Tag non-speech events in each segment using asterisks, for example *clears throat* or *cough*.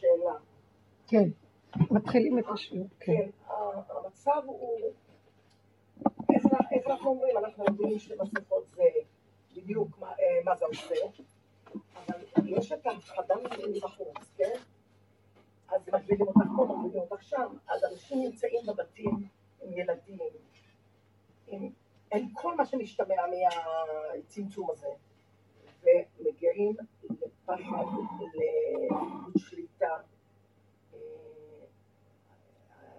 שאלה. כן, מתחילים את השיעור, כן. כן, המצב הוא... איך אנחנו אומרים? אנחנו מבינים שמסכות זה בדיוק מה אה, זה עושה, אבל יש את ההפחדה מבחוץ, כן? אז מגבילים אותך פה, מגבילים אותך שם, אז אנשים נמצאים בבתים עם ילדים, עם, עם כל מה שמשתמע מהצמצום הזה, ומגיעים לפחד, לשליטה. אה,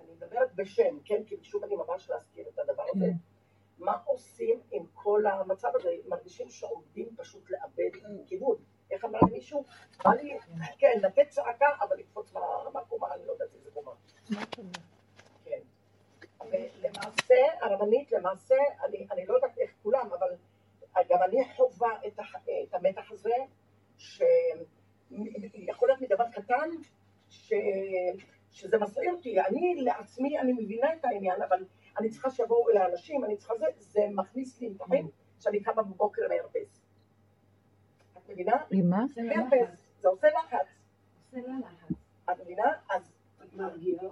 אני מדברת בשם, כן? כי שוב אני ממש להזכיר את הדבר הזה. כן. מה עושים עם כל המצב הזה? מרגישים שעומדים פשוט לאבד כיוון. איך אמר מישהו? בא לי, כן, לתת צעקה, אבל לקפוץ מהקומה, אני לא יודעת איזה קומה. כן. ולמעשה, הרבנית, למעשה, אני, אני לא יודעת איך כולם, אבל גם אני חווה את, את המתח הזה, שיכול להיות מדבר קטן, ש, שזה מסעיר אותי. אני לעצמי, אני מבינה את העניין, אבל אני צריכה שיבואו אל האנשים, אני צריכה זה, זה מכניס לי מתחים שאני קמה בבוקר להרפס. את מבינה? למה? זה הרפס, זה עושה לחץ. עושה לחץ. את מבינה? אז... את מרגיעה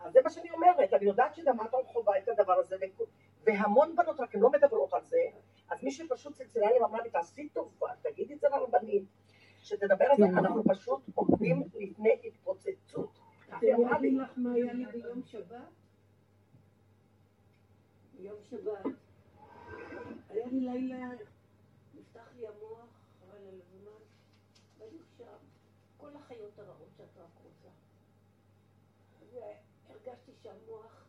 אז זה מה שאני אומרת, אני יודעת שגם את חווה את הדבר הזה, והמון בנות רק הן לא מדברות על זה, אז מי שפשוט צלצלה לי ואמרה לי, תעשי טובה, תגידי את זה לרבנית, שתדבר על זה. אנחנו פשוט עומדים לפני התפוצצות. אני אמרתי לך מה היה לי ביום שבת? יום שבת. היה לי לילה, נפתח לי המוח, אבל על הזמן, והיו שם כל החיות הרעות שאת רק רוצה. והרגשתי שהמוח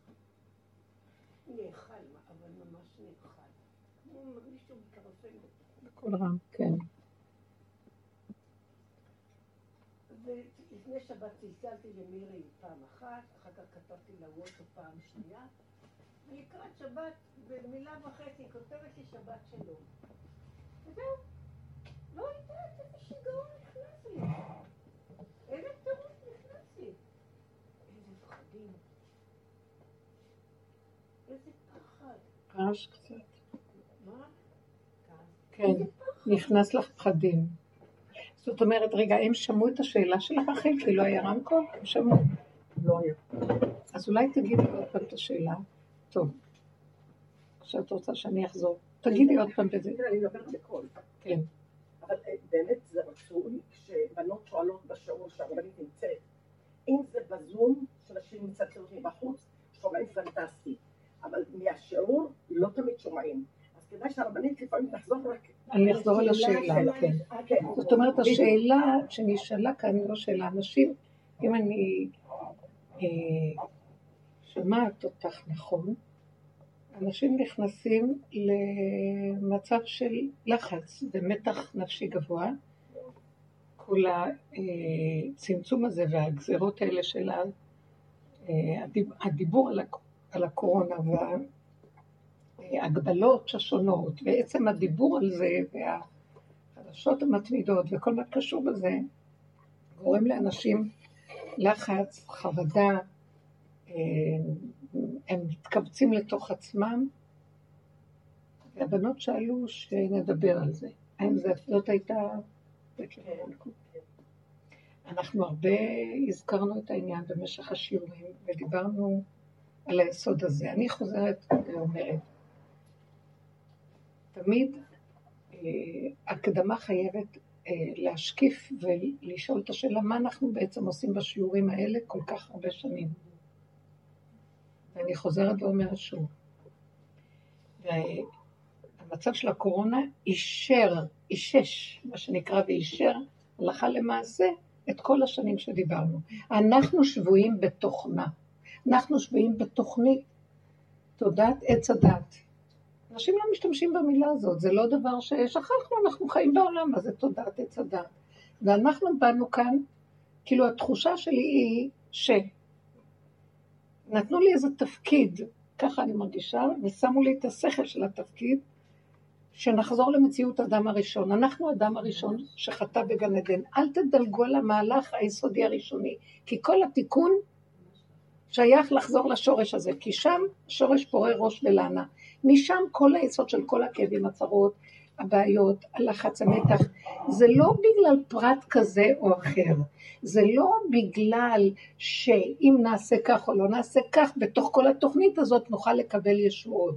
נאכל, אבל ממש נאכל. כמו מרגיש שהוא מתקרפן בתוכו. בקול רם, כן. ולפני שבת צלצלתי למירי פעם אחת, אחר כך כתבתי לה וואטסאפ פעם שנייה. לקראת שבת, במילה וחצי, כותבת לי שבת שלום. וזהו. לא יודעת איזה שיגעון נכנס לי. איזה טירוף נכנס לי. איזה פחדים. איזה פחד. רעש קצת. מה? כן, נכנס לך פחדים. זאת אומרת, רגע, הם שמעו את השאלה שלך, אחי? כי לא היה רמקול? הם שמעו. לא היה. אז אולי תגידי עוד פעם את השאלה. טוב. עכשיו את רוצה שאני אחזור. תגידי עוד פעם בזה. כן, אני מדברת בקול. כן. אבל אה, באמת זה רצוי כשבנות שואלות בשיעור שהרבנית נמצאת, אם זה בזום, שאנשים מצלצלות מבחוץ, שומעים פנטסטי. אבל מהשיעור לא תמיד שומעים. אז כדאי שהרבנית לפעמים תחזור רק... אני אחזור על השאלה, כן. אה, כן. זאת אומרת, השאלה שנשאלה כאן היא לא שאלה. אנשים, אם אני... אה, שומעת אותך נכון, אנשים נכנסים למצב של לחץ ומתח נפשי גבוה. כל הצמצום הזה והגזרות האלה של הדיבור על הקורונה וההגבלות השונות ועצם הדיבור על זה והחדשות המתמידות וכל מה קשור בזה גורם לאנשים לחץ, חרדה, הם מתכווצים לתוך עצמם, והבנות שאלו שנדבר על זה. האם זאת הייתה... אנחנו הרבה הזכרנו את העניין במשך השיעורים ודיברנו על היסוד הזה. אני חוזרת ואומרת, תמיד אה, הקדמה חייבת אה, להשקיף ולשאול את השאלה מה אנחנו בעצם עושים בשיעורים האלה כל כך הרבה שנים. ואני חוזרת ואומרת שוב. והמצב של הקורונה אישר, אישש, מה שנקרא, ואישר הלכה למעשה את כל השנים שדיברנו. אנחנו שבויים בתוכנה. אנחנו שבויים בתוכנית תודעת עץ הדת. אנשים לא משתמשים במילה הזאת, זה לא דבר ששכחנו, אנחנו חיים בעולם, אז זה תודעת עץ הדת. ואנחנו באנו כאן, כאילו התחושה שלי היא ש... נתנו לי איזה תפקיד, ככה אני מרגישה, ושמו לי את השכל של התפקיד, שנחזור למציאות אדם הראשון. אנחנו אדם הראשון שחטא בגן עדן. אל תדלגו על המהלך היסודי הראשוני, כי כל התיקון שייך לחזור לשורש הזה, כי שם שורש פורה ראש ולענה. משם כל היסוד של כל הכאבים, הצרות, הבעיות, הלחץ, המתח, זה לא בגלל פרט כזה או אחר. זה לא בגלל שאם נעשה כך או לא נעשה כך, בתוך כל התוכנית הזאת נוכל לקבל ישועות.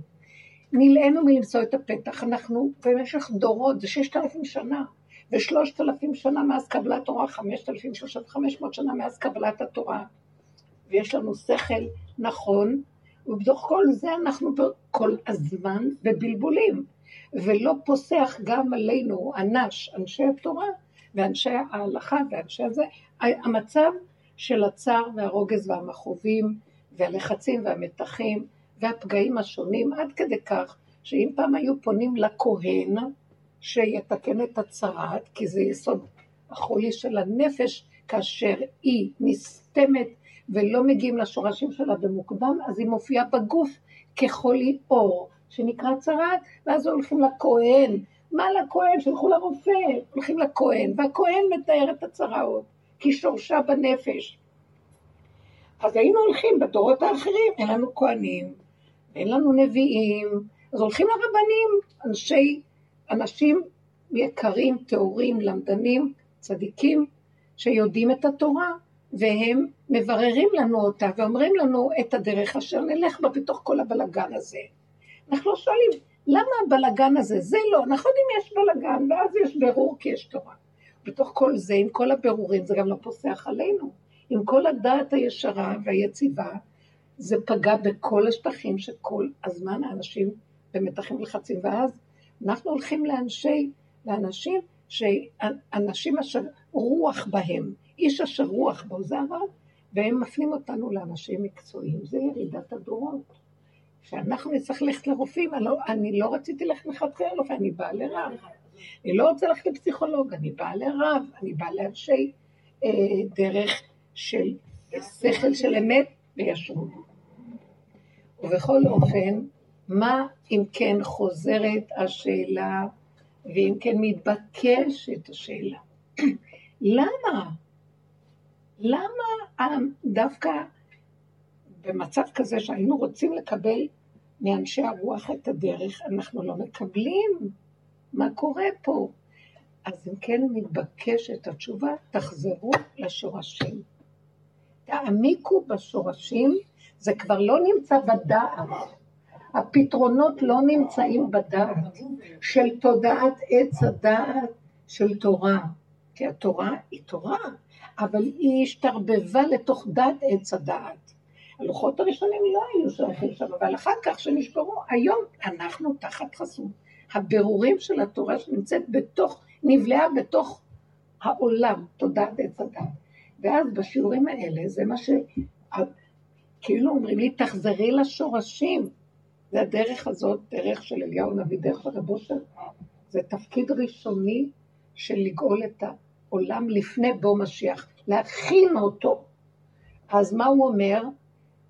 נלאינו מלמצוא את הפתח, אנחנו במשך דורות, זה ששת אלפים שנה, ושלושת אלפים שנה מאז קבלת תורה, חמשת אלפים, שלושת חמש מאות שנה מאז קבלת התורה, ויש לנו שכל נכון, ובתוך כל זה אנחנו כל הזמן בבלבולים, ולא פוסח גם עלינו, אנש, אנשי התורה, ואנשי ההלכה ואנשי הזה, המצב של הצער והרוגז והמכאובים והלחצים והמתחים והפגעים השונים, עד כדי כך שאם פעם היו פונים לכהן שיתקן את הצרת, כי זה יסוד החולי של הנפש, כאשר היא נסתמת ולא מגיעים לשורשים שלה במוקדם, אז היא מופיעה בגוף כחולי אור, שנקרא צרת, ואז הולכים לכהן. מה לכהן? שלחו לרופא, הולכים לכהן, והכהן מתאר את הצרעות, כי שורשה בנפש. אז היינו הולכים בדורות האחרים, אין לנו כהנים, אין לנו נביאים, אז הולכים לרבנים, אנשי, אנשים יקרים, טהורים, למדנים, צדיקים, שיודעים את התורה, והם מבררים לנו אותה ואומרים לנו את הדרך אשר נלך בה בתוך כל הבלגן הזה. אנחנו לא שואלים, למה הבלגן הזה? זה לא, נכון אם יש בלגן, ואז יש ברור כי יש תורה. בתוך כל זה, עם כל הבירורים, זה גם לא פוסח עלינו. עם כל הדעת הישרה והיציבה, זה פגע בכל השטחים שכל הזמן האנשים במתחים לחצים, ואז אנחנו הולכים לאנשי, לאנשים, שאנשים אשר רוח בהם, איש אשר רוח בו זה הרב, והם מפנים אותנו לאנשים מקצועיים, זה ירידת הדורות. שאנחנו נצטרך ללכת לרופאים, אני לא, אני לא רציתי ללכת מלכתחילה לרופא, אני באה לרב. אני לא רוצה ללכת לפסיכולוג, אני באה לרב, אני באה לאנשי אה, דרך של שכל של אמת וישרות. ובכל אופן, מה אם כן חוזרת השאלה, ואם כן מתבקשת השאלה? *clears throat* למה? למה דווקא במצב כזה שהיינו רוצים לקבל מאנשי הרוח את הדרך, אנחנו לא מקבלים? מה קורה פה? אז אם כן מתבקשת התשובה, תחזרו לשורשים. תעמיקו בשורשים, זה כבר לא נמצא בדעת. הפתרונות לא נמצאים בדעת של תודעת עץ הדעת של תורה. כי התורה היא תורה, אבל היא השתרבבה לתוך דעת עץ הדעת. הלוחות הראשונים לא היו שייכים שם, אבל אחר כך שנשברו, היום אנחנו תחת חסות. הבירורים של התורה שנמצאת בתוך, נבלעה בתוך העולם, תודעת עץ הדת. ואז בשיעורים האלה, זה מה ש... כאילו אומרים לי, תחזרי לשורשים. זה הדרך הזאת, דרך של אליהו הנביא, דרך של של... זה תפקיד ראשוני של לגאול את העולם לפני בוא משיח, להכין אותו. אז מה הוא אומר?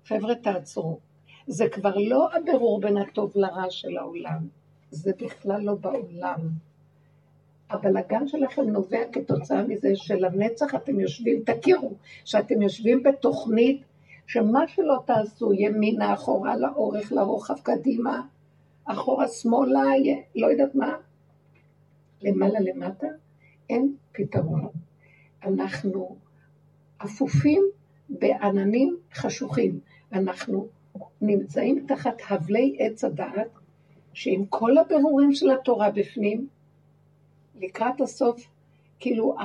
חבר'ה, תעצרו. זה כבר לא הבירור בין הטוב לרע של העולם, זה בכלל לא בעולם. הבלגן שלכם נובע כתוצאה מזה שלנצח אתם יושבים, תכירו, שאתם יושבים בתוכנית שמה שלא תעשו, ימינה, אחורה, לאורך, לרוחב, קדימה, אחורה, שמאלה, לא יודעת מה, למעלה, למטה, אין פתרון. אנחנו אפופים בעננים חשוכים. אנחנו נמצאים תחת הבלי עץ הדעת, שעם כל הבירורים של התורה בפנים, לקראת הסוף, כאילו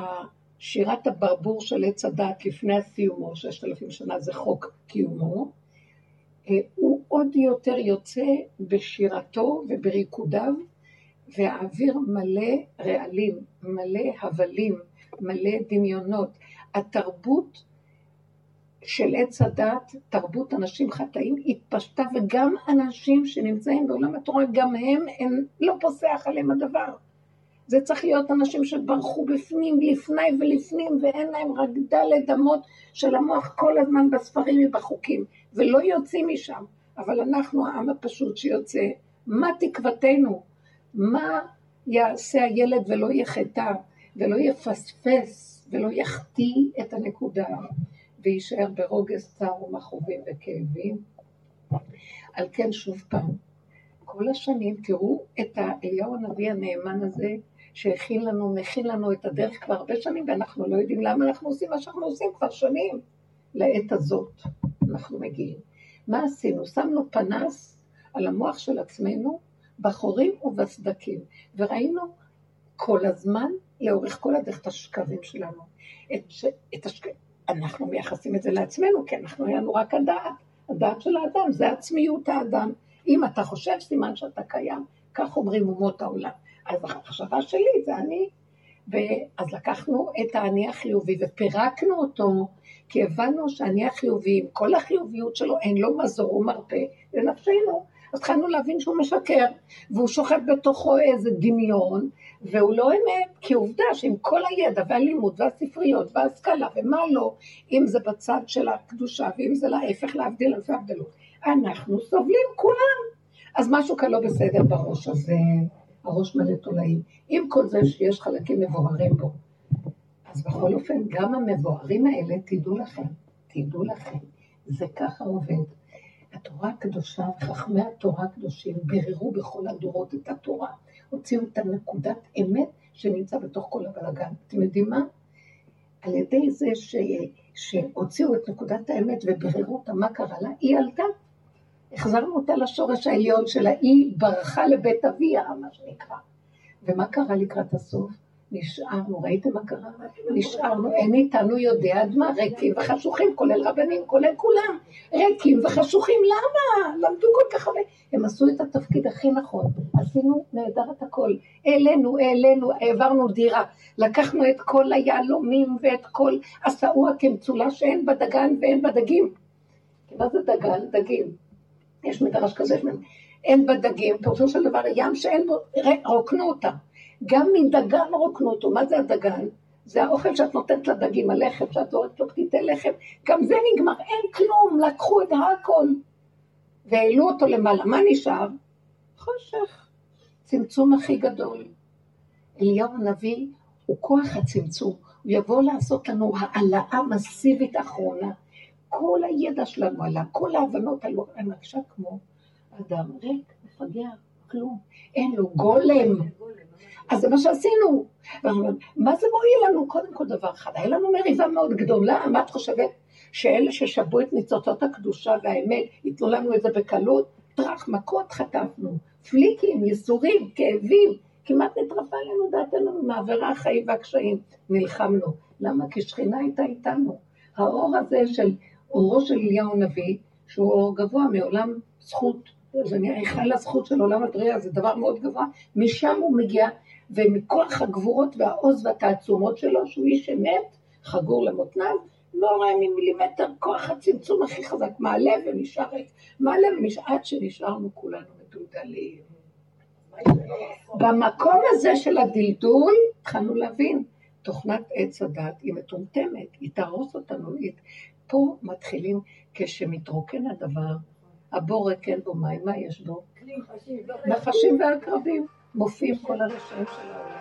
שירת הברבור של עץ הדעת לפני הסיומו, ששת אלפים שנה זה חוק קיומו, אה, הוא עוד יותר יוצא בשירתו ובריקודיו, והאוויר מלא רעלים, מלא הבלים, מלא דמיונות. התרבות של עץ הדת, תרבות אנשים חטאים, התפשטה, וגם אנשים שנמצאים בעולם התורה, גם הם, הם לא פוסח עליהם הדבר. זה צריך להיות אנשים שברחו בפנים, לפני ולפנים, ואין להם רק דלת אמות של המוח כל הזמן בספרים ובחוקים, ולא יוצאים משם. אבל אנחנו, העם הפשוט שיוצא, מה תקוותנו? מה יעשה הילד ולא יחטא, ולא יפספס, ולא יחטיא את הנקודה? ויישאר ברוגז צר ומכאובים וכאבים. על כן שוב פעם, כל השנים, תראו את אליהו הנביא הנאמן הזה, שהכין לנו, מכין לנו את הדרך כבר הרבה שנים, ואנחנו לא יודעים למה אנחנו עושים מה שאנחנו עושים כבר שנים. לעת הזאת אנחנו מגיעים. מה עשינו? שמנו פנס על המוח של עצמנו בחורים ובסדקים, וראינו כל הזמן, לאורך כל הדרך, את השקרים שלנו. את, את השק... אנחנו מייחסים את זה לעצמנו, כי אנחנו היה לנו רק הדעת, הדעת של האדם, זה עצמיות האדם. אם אתה חושב, סימן שאתה קיים, כך אומרים אומות העולם. אז המחשבה שלי זה אני. ואז לקחנו את האני החיובי ופירקנו אותו, כי הבנו שהאני החיובי, עם כל החיוביות שלו, אין לו מזור ומרפא לנפשנו. אז התחלנו להבין שהוא משקר, והוא שוכב בתוכו איזה דמיון, והוא לא אמת, כי עובדה שעם כל הידע והלימוד והספריות וההשכלה ומה לא, אם זה בצד של הקדושה ואם זה להפך להבדיל אלפי הבדלות, אנחנו סובלים כולם. אז משהו כאן לא בסדר בראש הזה, הראש מלא תולעים. עם כל זה שיש חלקים מבוארים בו. אז בכל אופן, גם המבוארים האלה, תדעו לכם, תדעו לכם, זה ככה עובד. התורה הקדושה וחכמי התורה הקדושים ביררו בכל הדורות את התורה, הוציאו את הנקודת אמת שנמצא בתוך כל הבלגן. אתם יודעים מה? על ידי זה ש... שהוציאו את נקודת האמת וביררו אותה, מה קרה לה? היא עלתה. החזרנו אותה לשורש העליון שלה, היא ברחה לבית אביה, מה שנקרא. ומה קרה לקראת הסוף? נשארנו, ראיתם מה קרה? נשארנו, אין איתנו יודע עד מה, ריקים וחשוכים, כולל רבנים, כולל כולם, ריקים וחשוכים, למה? למדו כל כך הרבה. הם עשו את התפקיד הכי נכון, עשינו נהדר את הכל, העלינו, העלינו, העברנו דירה, לקחנו את כל היהלומים ואת כל השאוע כמצולה שאין בה דגן ואין בה דגים. מה זה דגן? דגים. יש מדרש כזה, אין בה דגים, פירושו של דבר ים שאין בו, רוקנו אותה. גם מדגן רוקנו אותו. מה זה הדגן? זה האוכל שאת נותנת לדגים, הלחם, שאת זורקת לו פתיתי לחם, גם זה נגמר, אין כלום, לקחו את הכל. והעלו אותו למעלה, מה נשאר? חושך. צמצום הכי גדול. אליהו הנביא הוא כוח הצמצום, הוא יבוא לעשות לנו העלאה מסיבית אחרונה. כל הידע שלנו עלה, כל ההבנות עלו, אני מרגישה כמו אדם ריק, מפגר, כלום, אין לו גולם. אז זה מה שעשינו. מה זה מועיל לנו? קודם כל דבר אחד, היה לנו מריבה מאוד גדולה, מה את חושבת? שאלה ששבו את ניצוצות הקדושה והאמת, ייתנו לנו את זה בקלות? טראח, מכות חטפנו, פליקים, ייסורים, כאבים, כמעט נטרפה לנו דעתנו מעבירה החיים והקשיים. נלחמנו. למה? כי שכינה הייתה איתנו. האור הזה של אורו של אליהו הנביא, שהוא אור גבוה מעולם זכות, זה נראה היכל הזכות של עולם הבריאה, זה דבר מאוד גבוה, משם הוא מגיע, ומכוח הגבורות והעוז והתעצומות שלו, שהוא איש אמת, חגור למותניו, לא רואה ממילימטר כוח הצמצום הכי חזק, מעלה ונשאר ריק, מעלה ונשאר, עד שנשארנו כולנו מדולדלים. במקום הזה של הדלדול, התחלנו להבין, תוכנת עץ הדת היא מטומטמת, היא תהרוס אותנו, פה מתחילים, כשמתרוקן הדבר, הבור אין בו מים, מה יש בו? נחשים ועקרבים, מופיעים כל הרשעים של העולם.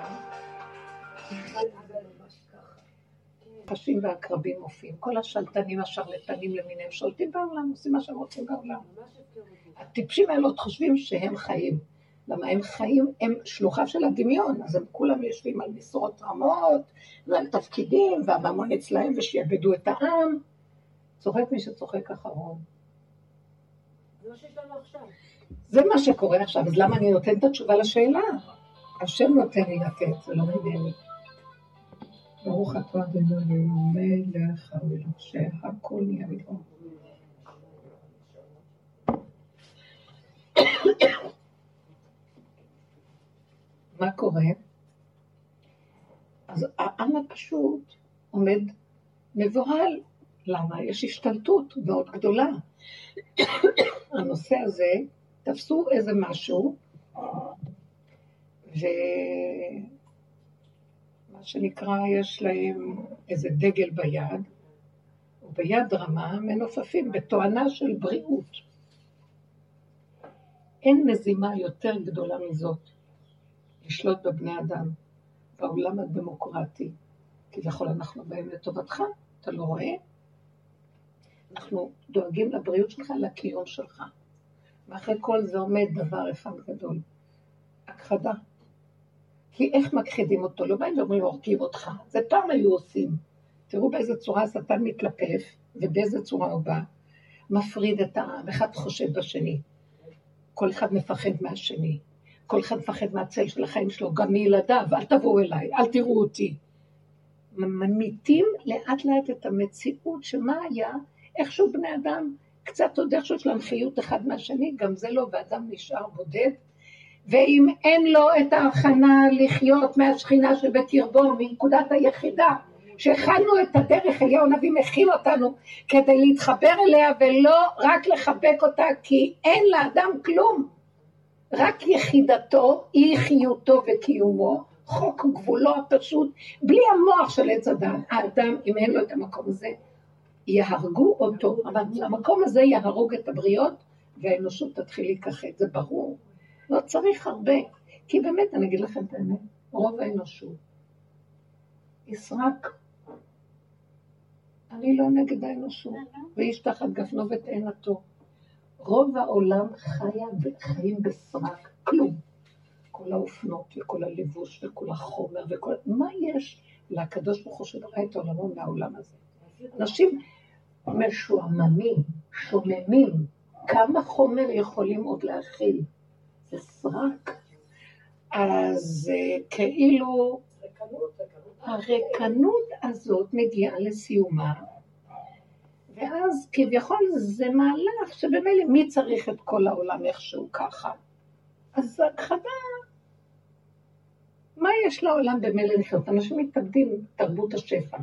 נחשים ועקרבים מופיעים, כל השלטנים השרלטנים למיניהם שולטים בעולם, עושים מה שהם רוצים בעולם. הטיפשים האלה עוד חושבים שהם חיים. למה הם חיים, הם שלוחיו של הדמיון, אז הם כולם יושבים על משרות רמות ועל תפקידים והממון אצלהם ושיעבדו את העם. צוחק מי שצוחק אחרון. זה מה שקורה עכשיו, אז למה אני נותנת את התשובה לשאלה? השם נותן לי לתת, זה לא ממני. ברוך אתה אדוני מלך המלך שהכל נהיה מדרום. *coughs* מה קורה? אז העם הפשוט עומד מבוהל, למה? יש השתלטות מאוד גדולה. *coughs* הנושא הזה, תפסו איזה משהו, ומה שנקרא, יש להם איזה דגל ביד, וביד רמה מנופפים בתואנה של בריאות. אין מזימה יותר גדולה מזאת, לשלוט בבני אדם, בעולם הדמוקרטי. כביכול אנחנו באים לטובתך, אתה לא רואה? אנחנו דואגים לבריאות שלך, לקיום שלך. ואחרי כל זה עומד דבר אחד גדול, הכחדה. כי איך מכחידים אותו? לא באים ואומרים, הורגים אותך. זה פעם היו עושים. תראו באיזה צורה השטן מתלפף, ובאיזה צורה הוא בא. מפריד את העם, אחד חושב בשני. כל אחד מפחד מהשני. כל אחד מפחד מהצל של החיים שלו, גם מילדיו, אל תבואו אליי, אל תראו אותי. ממיתים לאט לאט את המציאות שמה היה, איכשהו בני אדם, קצת עוד איכשהו יש להם חיות אחד מהשני, גם זה לא, ואדם נשאר בודד. ואם אין לו את ההכנה לחיות מהשכינה שבקרבו, מנקודת היחידה, שהכנו את הדרך, אליהו הנביא מכין אותנו כדי להתחבר אליה ולא רק לחבק אותה, כי אין לאדם כלום. רק יחידתו, אי חיותו וקיומו, חוק גבולו הפשוט, בלי המוח של עץ אדם. האדם, אם אין לו את המקום הזה, יהרגו אותו, אבל המקום הזה יהרוג את הבריות, והאנושות תתחיל להיכחד, זה ברור. לא צריך הרבה, כי באמת, אני אגיד לכם את האמת, רוב האנושות יסרק. אני לא נגד האנושות, ואיש תחת גפנו ותאנתו. רוב העולם חיה וחיים בסרק, כלום. כל האופנות וכל הלבוש וכל החומר וכל... מה יש לקדוש ברוך הוא שברא את עולמו מהעולם הזה? אנשים משועממים, שוממים, כמה חומר יכולים עוד להכיל? זה סרק. אז אה, כאילו הריקנות הזאת מגיעה לסיומה, ואז כביכול זה מהלך שבמילא מי צריך את כל העולם איכשהו ככה? אז הכחדה, מה יש לעולם במילא לחיות? אנשים מתאבדים, תרבות השפע.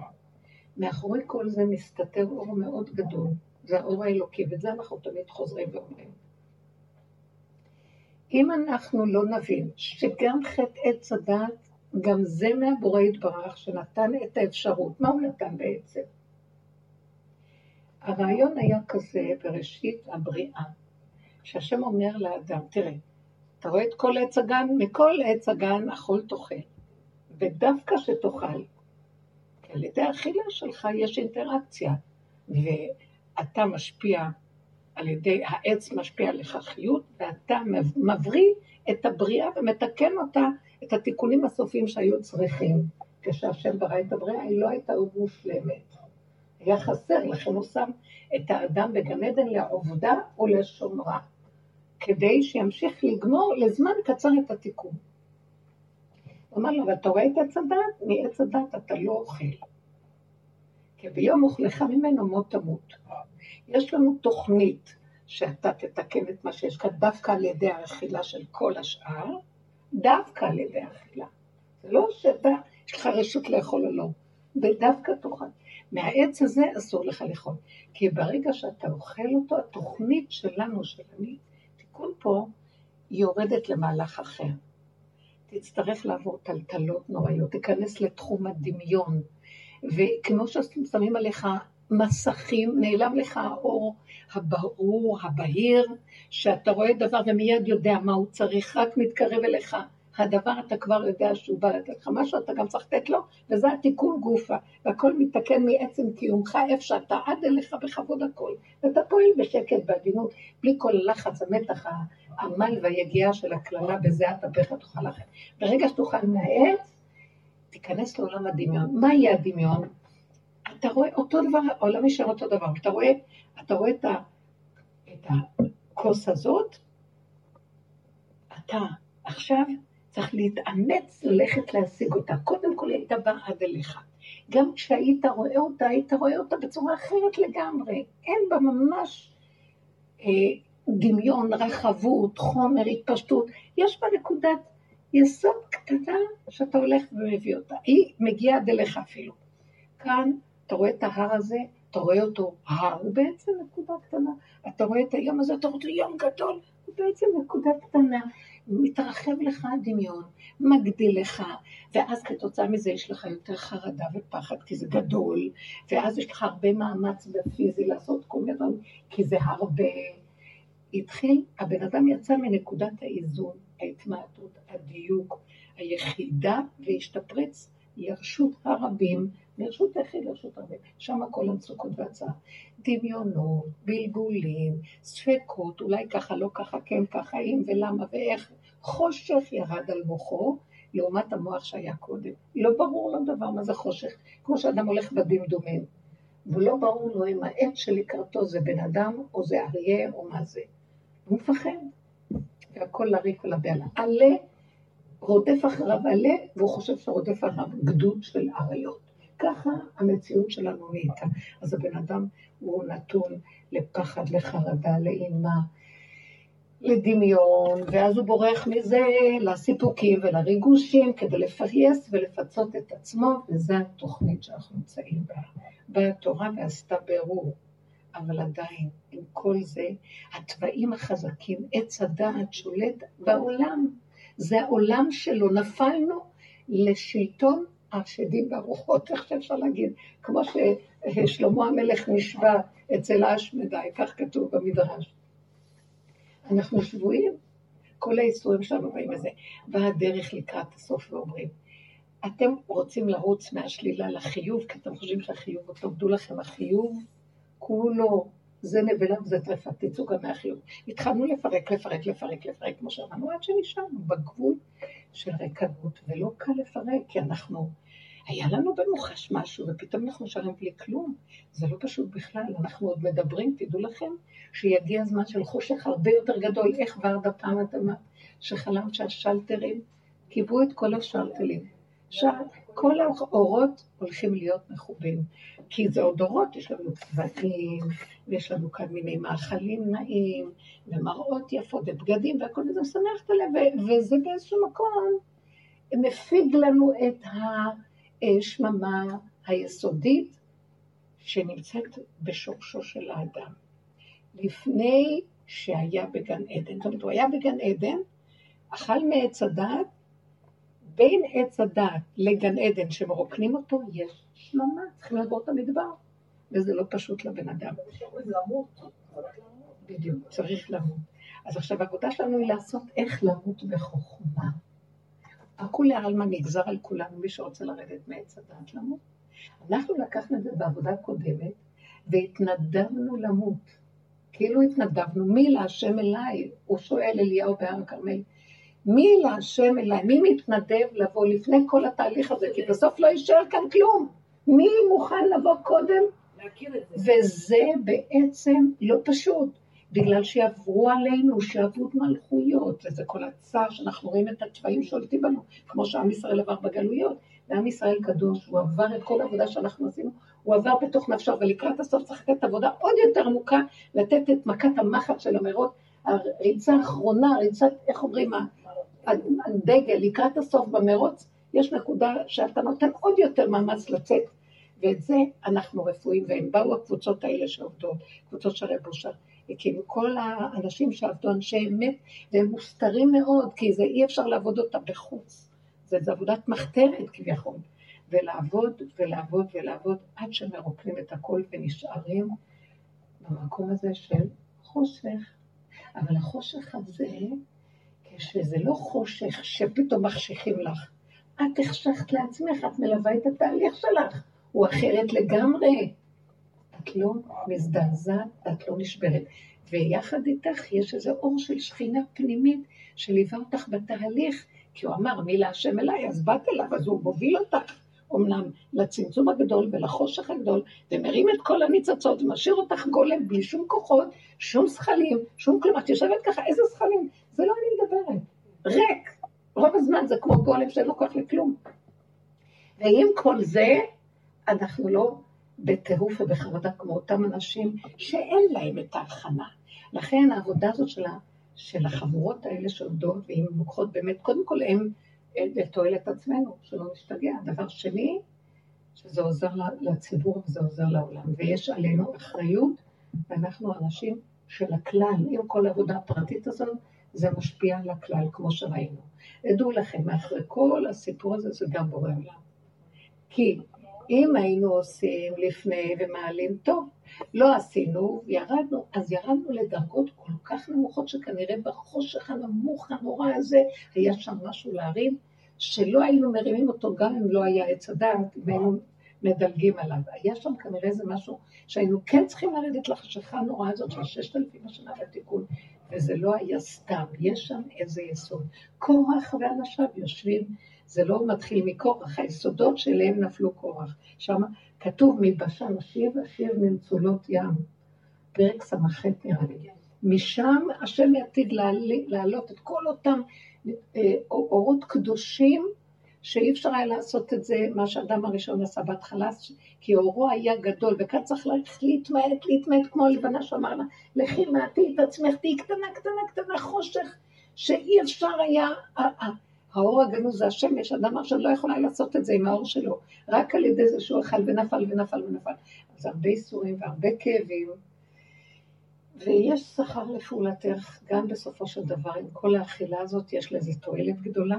מאחורי כל זה מסתתר אור מאוד גדול, זה האור האלוקי, ואת זה אנחנו תמיד חוזרים ואומרים. אם אנחנו לא נבין שגם חטא עץ הדת, גם זה מהבורא יתברך שנתן את האפשרות, מה הוא נתן בעצם? הרעיון היה כזה בראשית הבריאה, שהשם אומר לאדם, תראה, אתה רואה את כל עץ הגן? מכל עץ הגן אכול תאכל, ודווקא שתאכל, על ידי האכילה שלך יש אינטראקציה, ואתה משפיע על ידי, העץ משפיע עליך חיות, ואתה מבריא את הבריאה ומתקן אותה, את התיקונים הסופיים שהיו צריכים. כשהשם ברא את הבריאה, היא לא הייתה עוד מושלמת. היה חסר, לכן הוא שם את האדם בגן עדן לעובדה ולשומרה, כדי שימשיך לגמור לזמן קצר את התיקון. אמר לו, אבל אתה רואה את עץ הדת? מעץ הדת אתה לא אוכל. כי ביום אוכלך ממנו מות תמות. יש לנו תוכנית שאתה תתקן את מה שיש כאן דווקא על ידי האכילה של כל השאר, דווקא על ידי האכילה. זה לא שאתה, יש לך רשות לאכול או לא, ודווקא תאכל. מהעץ הזה אסור לך לאכול. כי ברגע שאתה אוכל אותו, התוכנית שלנו, של אני, תיקון פה, יורדת למהלך אחר. תצטרך לעבור טלטלות נוראיות, תיכנס לתחום הדמיון, וכמו ששמים עליך מסכים, נעלם לך האור הברור, הבהיר, שאתה רואה דבר ומיד יודע מה הוא צריך, רק מתקרב אליך. הדבר אתה כבר יודע שהוא בא לתת לך. משהו, אתה גם צריך לתת לו, וזה התיקון גופה, והכל מתקן מעצם קיומך, איפה שאתה עד אליך בכבוד הכל, ואתה פועל בשקט, בעדינות, בלי כל הלחץ, המתח, העמל והיגיעה של הקללה, בזה את אפיך תאכל לכם. ברגע שתאכל מהעץ, תיכנס לעולם הדמיון. מה יהיה הדמיון? אתה רואה אותו דבר, העולם יישאר אותו דבר, אתה רואה, אתה רואה את, ה, את הכוס הזאת, אתה עכשיו צריך להתאמץ ללכת להשיג אותה. קודם כל היא הייתה באה עד אליך. גם כשהיית רואה אותה, היית רואה אותה בצורה אחרת לגמרי. אין בה ממש אה, דמיון, רחבות, חומר, התפשטות. יש בה נקודת יסוד קטנה שאתה הולך ומביא אותה. היא מגיעה עד אליך אפילו. כאן אתה רואה את ההר הזה, אתה רואה אותו הר, הוא בעצם נקודה קטנה. אתה רואה את היום הזה, אתה אותו יום גדול, הוא בעצם נקודה קטנה. מתרחב לך הדמיון, מגדיל לך, ואז כתוצאה מזה יש לך יותר חרדה ופחד, כי זה גדול, ואז יש לך הרבה מאמץ בפיזי לעשות כל מיני דברים, כי זה הרבה. התחיל, הבן אדם יצא מנקודת האיזון, ההתמעטות, הדיוק, היחידה, והשתפרץ לרשות הרבים, מרשות היחיד לרשות הרבה. שם כל המצוקות והצעה. דמיונות, בלבולים, ספקות, אולי ככה, לא ככה, כן ככה, אם ולמה ואיך. חושך ירד על מוחו, לעומת המוח שהיה קודם. לא ברור לו דבר מה זה חושך, כמו שאדם הולך בדמדומים. ולא ברור לו אם העץ שלקראתו זה בן אדם, או זה אריה, או מה זה. הוא מפחד. והכל לריק ולבהלה. עלה, רודף אחריו עלה, והוא חושב שרודף אחריו גדוד של אריות. ככה המציאות שלנו נהייתה. אז הבן אדם הוא נתון לפחד, לחרדה, לאימה, לדמיון, ואז הוא בורח מזה לסיפוקים ולריגושים כדי לפייס ולפצות את עצמו, וזו התוכנית שאנחנו נמצאים בה. באה התורה ועשתה בירור, אבל עדיין, עם כל זה, התוואים החזקים, עץ הדעת שולט בעולם. זה העולם שלו, נפלנו לשלטון השדים והרוחות, איך שאפשר להגיד, כמו ששלמה המלך נשבע אצל האשמדי, כך כתוב במדרש. אנחנו שבויים, כל האיסורים שלנו באים לזה. באה הדרך לקראת הסוף ואומרים, אתם רוצים לרוץ מהשלילה לחיוב, כי אתם חושבים שהחיוב הוא לכם, החיוב כולו, זה נבלה וזה טרפה, תצאו גם מהחיוב. התחלנו לפרק, לפרק, לפרק, לפרק, כמו שאמרנו, עד שנשארנו בגבול של ריקנות, ולא קל לפרק, כי אנחנו, היה לנו במוחש משהו, ופתאום אנחנו נשארים בלי כלום. זה לא פשוט בכלל, אנחנו עוד מדברים, תדעו לכם, שיגיע הזמן של חושך הרבה יותר גדול. איך ורדה פעם את אמרת, שחלמת שהשלטרים קיבלו את כל השלטלים. עכשיו, כל האורות הולכים להיות מכובים, כי זה עוד אורות, יש לנו צבעים, ויש לנו כאן מיני מאכלים נעים, ומראות יפות, ובגדים, והכל זה משמח את הלב, וזה באיזשהו מקום מפיג לנו את השממה היסודית שנמצאת בשורשו של האדם. לפני שהיה בגן עדן, זאת אומרת, הוא היה בגן עדן, אכל מעץ הדעת, בין עץ הדעת לגן עדן שמרוקנים אותו, יש שממה, צריכים לעבור את המדבר, וזה לא פשוט לבן אדם. בדיוק, צריך למות. אז עכשיו העבודה שלנו היא לעשות איך למות בחוכמה. הכולי עלמא נגזר על כולנו, מי שרוצה לרדת מעץ הדעת למות. אנחנו לקחנו את זה בעבודה קודמת, והתנדבנו למות. כאילו התנדבנו, מי להשם אליי? הוא שואל אליהו בהר הכרמל. מי להשם אליי? מי מתנדב לבוא לפני כל התהליך הזה? כי בסוף לא יישאר כאן כלום. מי מוכן לבוא קודם? וזה בעצם לא פשוט, בגלל שיעברו עלינו שעבוד מלכויות, וזה כל הצער שאנחנו רואים את התוואים שולטים בנו, כמו שעם ישראל עבר בגלויות. ועם ישראל קדוש, הוא עבר את כל העבודה שאנחנו עשינו, הוא עבר בתוך נפשו, ולקראת הסוף צריך לתת עבודה עוד יותר עמוקה, לתת את מכת המחט של המרות, הריצה האחרונה, ריצת, איך אומרים, הדגל, לקראת הסוף במרוץ, יש נקודה שאתה נותן עוד יותר מאמץ לצאת, ואת זה אנחנו רפואיים, והם באו הקבוצות האלה שעובדות, קבוצות של רב אושר, הקימו כל האנשים שעבדו אנשי אמת, והם מוסתרים מאוד, כי זה אי אפשר לעבוד אותם בחוץ. זה, זה עבודת מחתרת כביכול. ולעבוד ולעבוד ולעבוד עד שמרוקנים את הכל ונשארים במקום הזה של חושך. אבל החושך הזה, כשזה לא חושך שפתאום מחשיכים לך, את החשכת לעצמך, את מלווה את התהליך שלך, הוא אחרת לגמרי. את לא מזדעזעת, את לא נשברת. ויחד איתך יש איזה אור של שכינה פנימית שליווה אותך בתהליך, כי הוא אמר, מי להשם אליי, אז באת אליו, אז הוא מוביל אותך. אמנם לצמצום הגדול ולחושך הגדול, ומרים את כל הניצוצות ומשאיר אותך גולם בלי שום כוחות, שום זכלים, שום כלום. את יושבת ככה, איזה זכלים? זה לא אני מדברת. ריק. רוב הזמן זה כמו גולם שאין לו כוח לכלום. ועם כל זה, אנחנו לא בטירוף ובחרדה כמו אותם אנשים שאין להם את ההכנה. לכן העבודה הזאת של, של החבורות האלה שעובדות, והן לוקחות באמת, קודם כל הן לתועלת עצמנו, שלא נשתגע. דבר שני, שזה עוזר לציבור וזה עוזר לעולם. ויש עלינו אחריות, ואנחנו אנשים של הכלל. עם כל העבודה הפרטית הזאת, זה משפיע על הכלל, כמו שראינו. ידעו לכם, מאחורי כל הסיפור הזה זה גם בורא עולם. כי אם היינו עושים לפני ומעלים, טוב, לא עשינו, ירדנו, אז ירדנו לדרגות כל כך נמוכות שכנראה בחושך הנמוך הנורא הזה היה שם משהו להרים, שלא היינו מרימים אותו גם אם לא היה עץ הדעת, אם מדלגים עליו. היה שם כנראה איזה משהו שהיינו כן צריכים לרדת לחשיכה הנוראה הזאת של ששת אלפים השנה בתיקון, וזה לא היה סתם, יש שם איזה יסוד. קורח ואנשיו יושבים, זה לא מתחיל מקורח, היסודות שאליהם נפלו קורח. שם כתוב מבשן אשיב אשיב ממצולות ים, פרק ס"ח נראה לי. משם השם יעתיד להעלות את כל אותם אה, אורות קדושים שאי אפשר היה לעשות את זה, מה שאדם הראשון עשה בהתחלה, כי אורו היה גדול, וכאן צריך ללכת להתמעט, להתמעט, כמו הלבנה שאמר לה, לכי מעטי את עצמך, תהיי קטנה, קטנה, קטנה, חושך, שאי אפשר היה, האור הגנוז זה השמש, אדם שאני לא יכולה לעשות את זה עם האור שלו, רק על ידי זה שהוא אכל ונפל ונפל ונפל. אז הרבה איסורים והרבה כאבים, ויש שכר לפעולתך, גם בסופו של דבר, עם כל האכילה הזאת, יש לזה תועלת גדולה.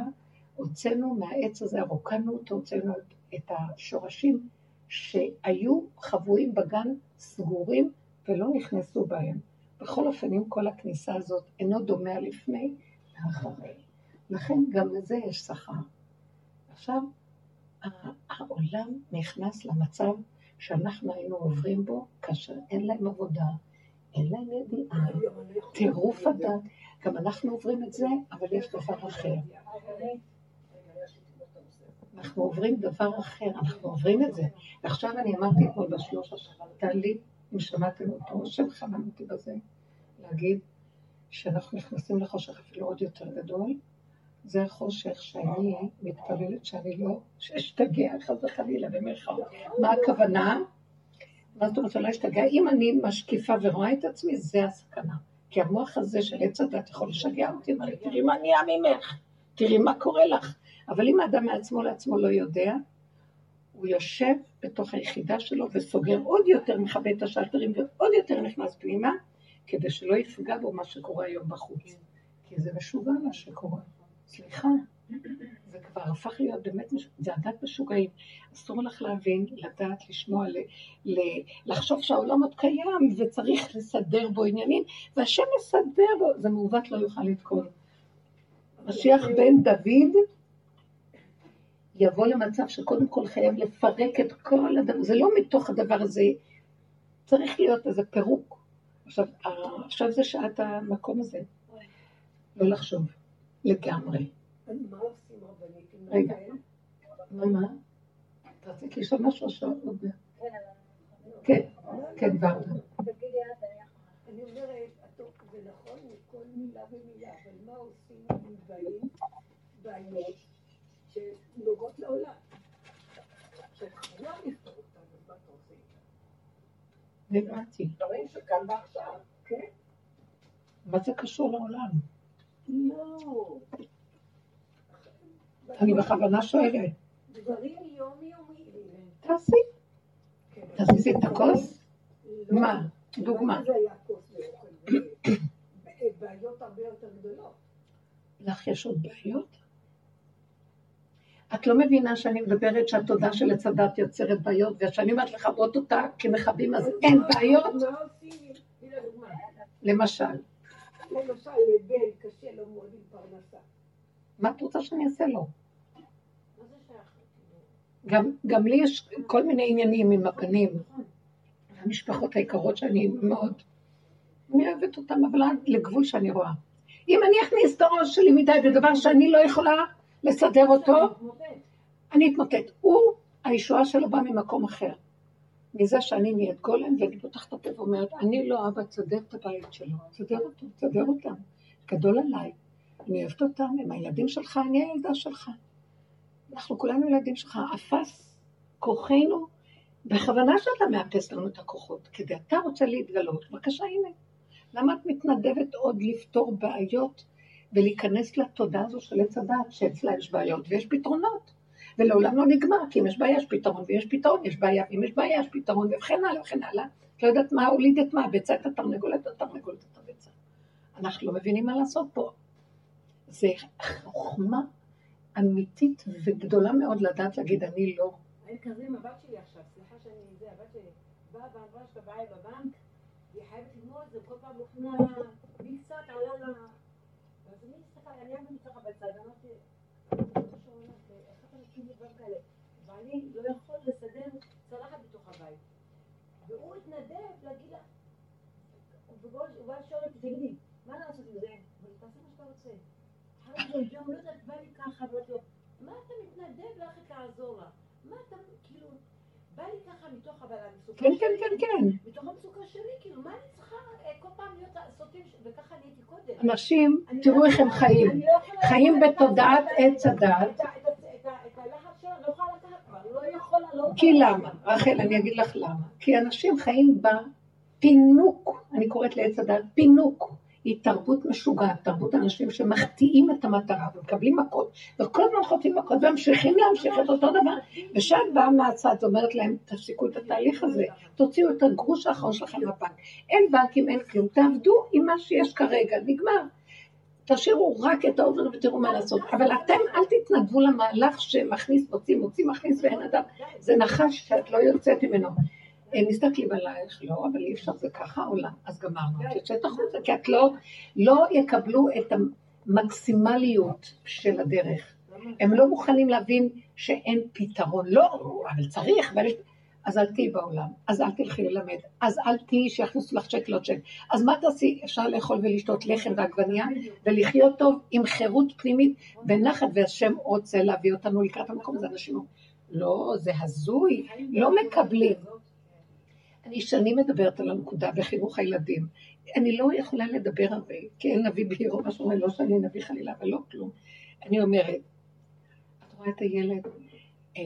הוצאנו מהעץ הזה, רוקנו אותו, הוצאנו את השורשים שהיו חבויים בגן סגורים ולא נכנסו בהם. בכל אופן, עם כל הכניסה הזאת, אינו דומה לפני ואחרי. לכן גם לזה יש שכר. עכשיו, העולם נכנס למצב שאנחנו היינו עוברים בו כאשר אין להם עבודה, אין להם ידיעה, טירוף הדעת. גם אנחנו עוברים את זה, אבל יש דבר אחר. אנחנו עוברים דבר אחר, אנחנו עוברים את זה. ועכשיו אני אמרתי אתמול בשלוש השבוע, טלי, אם שמעתם אותו, שמכוון אותי בזה, להגיד שאנחנו נכנסים לחושך אפילו עוד יותר גדול. זה החושך שאני מתפללת שאני לא, שאשתגע חס וחלילה במירכאות. מה הכוונה? מה זאת אומרת שלא אשתגע? אם אני משקיפה ורואה את עצמי, זה הסכנה. כי המוח הזה של עץ הדת יכול לשגע אותי, לי, תראי מה נהיה ממך, תראי מה קורה לך. אבל אם האדם מעצמו לעצמו לא יודע, הוא יושב בתוך היחידה שלו וסוגר עוד יותר, מכבה את השלטרים ועוד יותר נכנס פנימה, כדי שלא יפגע בו מה שקורה היום בחוץ. כי זה משוגע מה שקורה. סליחה, זה כבר הפך להיות באמת, זה הדת משוגעים. אסור לך להבין, לדעת, לשמוע, ל, ל, לחשוב שהעולם עוד קיים וצריך לסדר בו עניינים, והשם מסדר בו, זה מעוות לא יוכל לתקון. משיח בן דוד יבוא למצב שקודם כל חייב לפרק את כל הדבר, זה לא מתוך הדבר הזה, צריך להיות איזה פירוק. עכשיו, עכשיו זה שעת המקום הזה, לא לחשוב לגמרי. מה עושים רבנית? רגע, מה, מה? את רצית לשאול משהו עכשיו? כן, כן, ורדה. אני אומרת, זה נכון לכל מילה ומילה, אבל מה עושים עם בעיות, בעיות שנוגעות לעולם? הבנתי. דברים שכאן ועכשיו. כן? מה זה קשור לעולם? לא. אני בכוונה שואלת. דברים יומיומיים. תעשי. כן. תזיזי את הכוס? לא. מה? דוגמה. *clears throat* בעיות הרבה יותר גדולות. לך יש עוד בעיות? את לא מבינה שאני מדברת שהתודה של עץ הדת יוצרת בעיות, וכשאני אומרת לכבות אותה כמכבים, אז אין בעיות? למשל, למשל, לבן קשה לו מאוד עם פרנסה. מה את רוצה שאני אעשה לו? גם, גם לי יש כל מיני עניינים עם הפנים, המשפחות היקרות שאני מאוד, אוהבת אותן, אבל עד לגבול שאני רואה. אם אני אכניס את הראש שלי מדי בדבר שאני לא יכולה לסדר אותו, אני אתמוטט. הוא, הישועה שלו באה ממקום אחר. מזה שאני נהיית גולם, ואני פותחת את הפה ואומרת, אני לא אבא, תסדר את הבית שלו, תסדר אותו, תסדר אותם. גדול עליי. אני אוהבת אותם, הם הילדים שלך, אני הילדה שלך. אנחנו כולנו ילדים שלך. אפס כוחנו, בכוונה שאתה מאפס לנו את הכוחות, כדי אתה רוצה להתגלות, בבקשה, הנה. למה את מתנדבת עוד לפתור בעיות ולהיכנס לתודעה הזו של עץ הדעת, שאצלה יש בעיות ויש פתרונות? ולעולם לא נגמר, כי אם יש בעיה יש פתרון, ויש פתרון יש בעיה, ואם יש בעיה יש פתרון, וכן הלאה וכן הלאה. את לא יודעת מה הוליד את מה, הביצה את התרנגולת, התרנגולת את הביצה. אנחנו לא מבינים מה לעשות פה. זה חוכמה אמיתית וגדולה מאוד לדעת להגיד אני לא. אני כזה עם הבת שלי עכשיו, סליחה שאני זה, הבת שלי באה ואמרה שאתה בעיה בבנק, היא חייבת ללמוד, זה כל פעם הוכנה, לי קצת עלה לה... אז אני הסתכלתי, אני עמדתי ככה בצד, אמרתי, איך אתה מכיר לי דברים כאלה? ואני לא יכול לסדר צלחת בתוך הבית. והוא התנדב להגיד לה, והוא בא לשאול אותי, תגידי, מה לעשות עם זה? אבל תעשה מה שאתה רוצה. אחרי זה, יום, לא יודעת, בא לי ככה, ואמרתי לו, מה אתה מתנדב ללכת לעזור לה? מה אתה, כאילו, בא לי ככה מתוך אבל המצוקה כן. כן, כן, כן. מתוך המצוקה שלי, כאילו, מה אני אה. אנשים, אני תראו לא איך הם חיים. לא חיים בתודעת עץ הדת. לא לא לא כי. למה? רחל, אני אגיד לך למה. כי אנשים חיים בפינוק, אני קוראת לעץ הדת פינוק. היא תרבות משוגעת, תרבות אנשים שמחטיאים את המטרה ומקבלים מכות, וכל הזמן חוטאים מכות וממשיכים להמשיך את אותו דבר. וכשאת באה מהצד ואומרת להם, תפסיקו את התהליך הזה, תוציאו את הגרוש האחרון שלכם מהבנק. אין בנקים, אין כלום, תעבדו עם מה שיש כרגע, נגמר. תשאירו רק את ה over ותראו מה לעשות. אבל אתם אל תתנדבו למהלך שמכניס, מוציא, מוציא, מכניס ואין אדם. זה נחש שאת לא יוצאת ממנו. הם מסתכלים עלייך, לא, אבל אי אפשר, זה ככה העולם. אז גמרנו, את יוצאת החוצה, כי את לא, לא יקבלו את המקסימליות של הדרך. הם לא מוכנים להבין שאין פתרון. לא, אבל צריך, אבל יש... אז אל תהיי בעולם, אז אל תלכי ללמד, אז אל תהיי שיכניסו לך צ'ק לא צ'ק. אז מה תעשי? אפשר לאכול ולשתות לחם ועגבניה ולחיות טוב עם חירות פנימית ונחת, והשם רוצה להביא אותנו לקראת המקום הזה. אנשים לא, זה הזוי, לא מקבלים. אני שנים מדברת על הנקודה בחינוך הילדים. אני לא יכולה לדבר הרבה, כי אין נביא בעירו, מה שאומר, לא שאני נביא חלילה, אבל לא כלום. אני אומרת, את רואה את הילד, אה,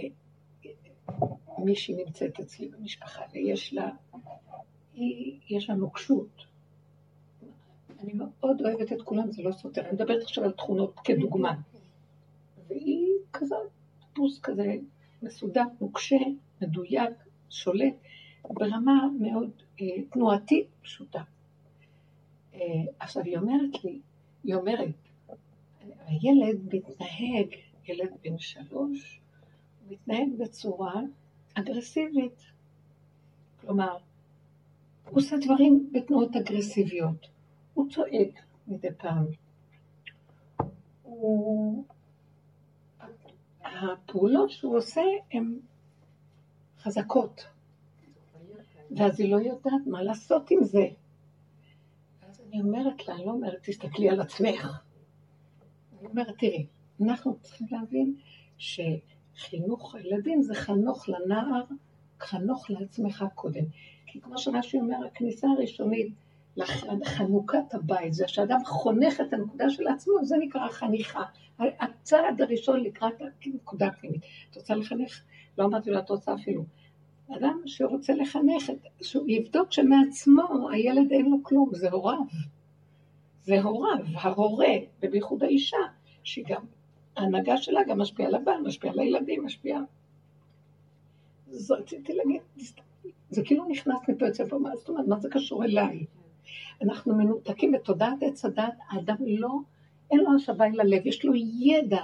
מישהי נמצאת אצלי במשפחה, ויש לה, היא, יש לה נוקשות. אני מאוד אוהבת את כולם, זה לא סותר. אני מדברת עכשיו על תכונות כדוגמה. והיא כזאת, טיפוס כזה מסודר, נוקשה, מדויק, שולט, ברמה מאוד אה, תנועתית פשוטה. אה, עכשיו, היא אומרת לי, היא אומרת, הילד מתנהג, ילד בן שלוש, מתנהג בצורה אגרסיבית. כלומר, הוא עושה דברים בתנועות אגרסיביות. הוא צועק מדי פעם. הוא... הפעולות שהוא עושה הן חזקות, ואז היא לא יודעת מה לעשות עם זה. אז אני אומרת לה, אני לא אומרת, תסתכלי על עצמך. אני אומרת, תראי, אנחנו צריכים להבין שחינוך הילדים זה חנוך לנער, חנוך לעצמך קודם. כי כמו שרש"י אומר, הכניסה הראשונית לחנוכת הבית, זה שאדם חונך את הנקודה של עצמו, זה נקרא חניכה. הצעד הראשון לקראת הנקודה הפנימית. את רוצה לחנך? לא אמרתי לו, את רוצה אפילו. אדם שרוצה לחנך, שהוא יבדוק שמעצמו הילד אין לו כלום, זה הוריו. זה הוריו, ההורה, ובייחוד האישה, שהיא גם, ההנהגה שלה גם משפיעה על הבן, משפיעה על הילדים, משפיעה. אז רציתי להגיד, זה כאילו נכנס מפה יוצא פה, מה זאת אומרת, מה זה קשור אליי? אנחנו מנותקים בתודעת עץ הדת, האדם לא, אין לו השבה אל הלב, יש לו ידע,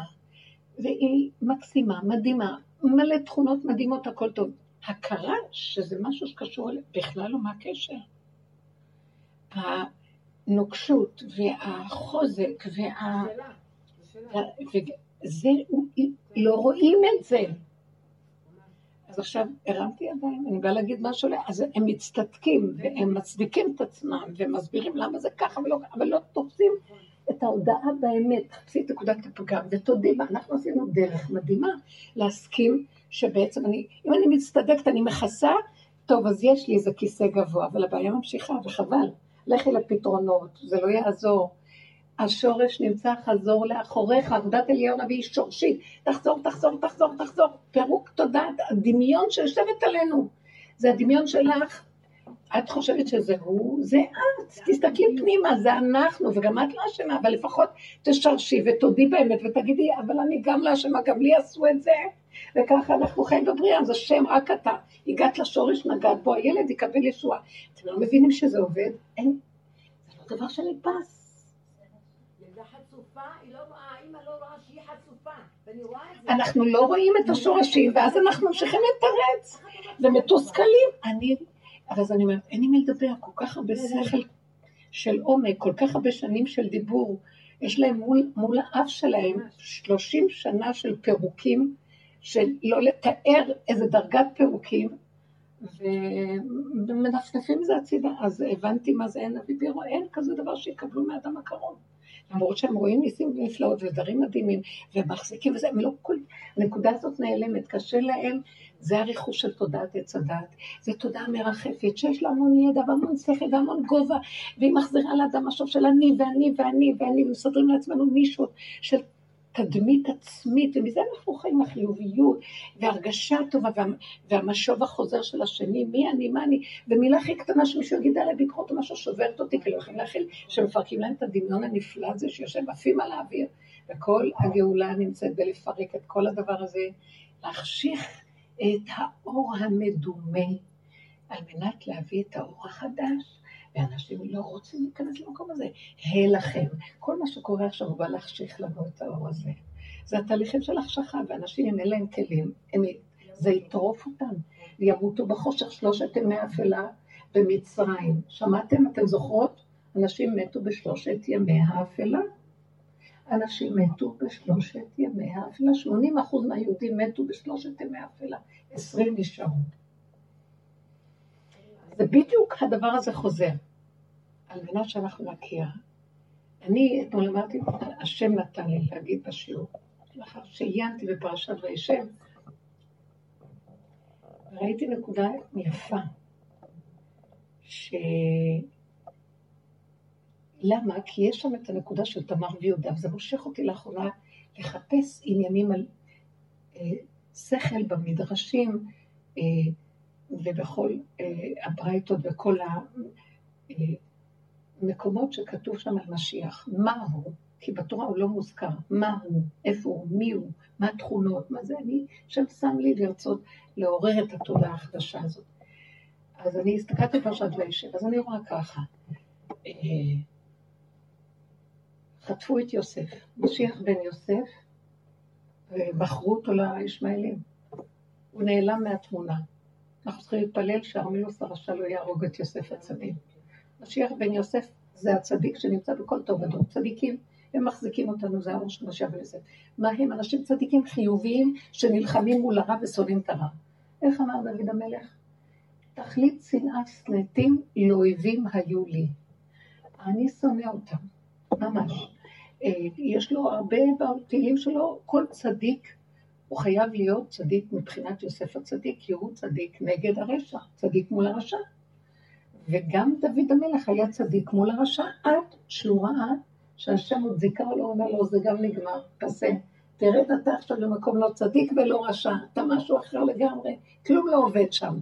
והיא מקסימה, מדהימה, מלא תכונות מדהימות, הכל טוב. הכרה שזה משהו שקשור אליו, בכלל לא מה הקשר. הנוקשות והחוזק וה... וזה, לא רואים את זה. אז עכשיו הרמתי ידיים, אני באה להגיד משהו, אז הם מצטדקים והם מצדיקים את עצמם ומסבירים למה זה ככה ולא ככה, אבל לא תופסים את ההודעה באמת, תחפשי את נקודת הפגם ותודי בה, אנחנו עשינו דרך מדהימה להסכים שבעצם אני, אם אני מצטדקת, אני מכסה, טוב, אז יש לי איזה כיסא גבוה, אבל הבעיה ממשיכה, וחבל. לכי לפתרונות, זה לא יעזור. השורש נמצא חזור לאחוריך, עבודת אליהו נביא שורשית, תחזור, תחזור, תחזור, תחזור. פירוק תודעת, הדמיון שיושבת עלינו. זה הדמיון שלך. את חושבת שזה הוא, זה את. תסתכלי פנימה, זה אנחנו, וגם את לא אשמה, אבל לפחות תשרשי ותודי באמת ותגידי, אבל אני גם לא אשמה, גם לי עשו את זה. וככה אנחנו חיים בבריאה, אז השם רק אתה. הגעת לשורש, נגעת בו, הילד יקבל ישועה. אתם לא מבינים שזה עובד? אין, זה לא דבר שנתפס. לא לא זה. אנחנו לא רואים את השורשים, ואז אנחנו ממשיכים לתרץ, ומתוסכלים. אני, אבל אז אני אומרת, אין עם מי לדבר, כל כך הרבה שכל של עומק, כל כך הרבה שנים של דיבור. יש להם מול, מול האף שלהם 30 שנה של פירוקים, של לא לתאר איזה דרגת פירוקים, ומנפנפים זה הצידה. אז הבנתי מה זה אין אבי בירו, אין כזה דבר שיקבלו מאדם הקרוב. למרות שהם רואים ניסים ונפלאות ודברים מדהימים, ומחזיקים וזה, הם לא כל... הנקודה הזאת נעלמת, קשה להם, זה הריחוש של תודעת עץ הדת. זה תודעה מרחפת, שיש לה המון ידע והמון שכל והמון גובה, והיא מחזירה לאדם משוב של אני ואני ואני ואני, ומסדרים לעצמנו נישות של תדמית עצמית, ומזה אנחנו חיים החיוביות, והרגשה טובה, וה, והמשוב החוזר של השני, מי אני, מה אני, ומילה הכי קטנה שמישהו יגיד עליה ביקורת או משהו שוברת אותי, כי לא יכולים להכיל, שמפרקים להם את הדמיון הנפלא הזה שיושב עפים על האוויר, וכל הגאולה נמצאת בלפרק את כל הדבר הזה, להחשיך את האור המדומה, על מנת להביא את האור החדש. ואנשים לא רוצים להיכנס למקום הזה. הא לכם. כל מה שקורה עכשיו הוא בא להחשיך לנו את האור הזה. זה התהליכים של החשכה, ואנשים אם אין להם כלים, הם, זה יטרוף אותם, וימותו בחושך שלושת ימי אפלה במצרים. שמעתם? אתם זוכרות? אנשים מתו בשלושת ימי האפלה. אנשים מתו בשלושת ימי האפלה. 80 אחוז מהיהודים מתו בשלושת ימי האפלה. 20 נשארו. זה בדיוק הדבר הזה חוזר, על מנת שאנחנו נכיר. אני אתמול אמרתי, השם נתן לי להגיד בשיעור, לאחר שעיינתי בפרשת וישב, ראיתי נקודה יפה, ש... למה? כי יש שם את הנקודה של תמר ויהודה, וזה מושך אותי לאחרונה לחפש עניינים על אה, שכל במדרשים, אה, ובכל אה, הברייתות וכל המקומות שכתוב שם על משיח. מה הוא? כי בתורה הוא לא מוזכר. מה הוא? איפה הוא? מי הוא? מה התכונות? מה זה? אני, שם שם לי לרצות לעורר את התודעה החדשה הזאת. אז אני הסתכלתי פרשת וישב, אז אני רואה ככה. חטפו את יוסף, משיח בן יוסף, ובחרו אותו לישמעאלים. הוא נעלם מהתמונה. אנחנו צריכים להתפלל שהרמילוס הרשע לא יהרוג את יוסף הצדיק. משיח בן יוסף זה הצדיק שנמצא בכל טוב ודור. צדיקים, הם מחזיקים אותנו, זה הראש של משיח בן יוסף. מה הם? אנשים צדיקים חיוביים שנלחמים מול הרע ושונאים את הרע. איך אמר דוד המלך? תכלית שנאה שנאתים לאויבים היו לי. אני שונא אותם, ממש. אה, יש לו הרבה בתהילים שלו, כל צדיק הוא חייב להיות צדיק מבחינת יוסף הצדיק, כי הוא צדיק נגד הרשע, צדיק מול הרשע. וגם דוד המלך היה צדיק מול הרשע עד שהוא ראה שהשם עוד זיכה לו, אומר לו, זה גם נגמר, פסה. תרד אתה עכשיו למקום לא צדיק ולא רשע, אתה משהו אחר לגמרי, כלום לא עובד שם.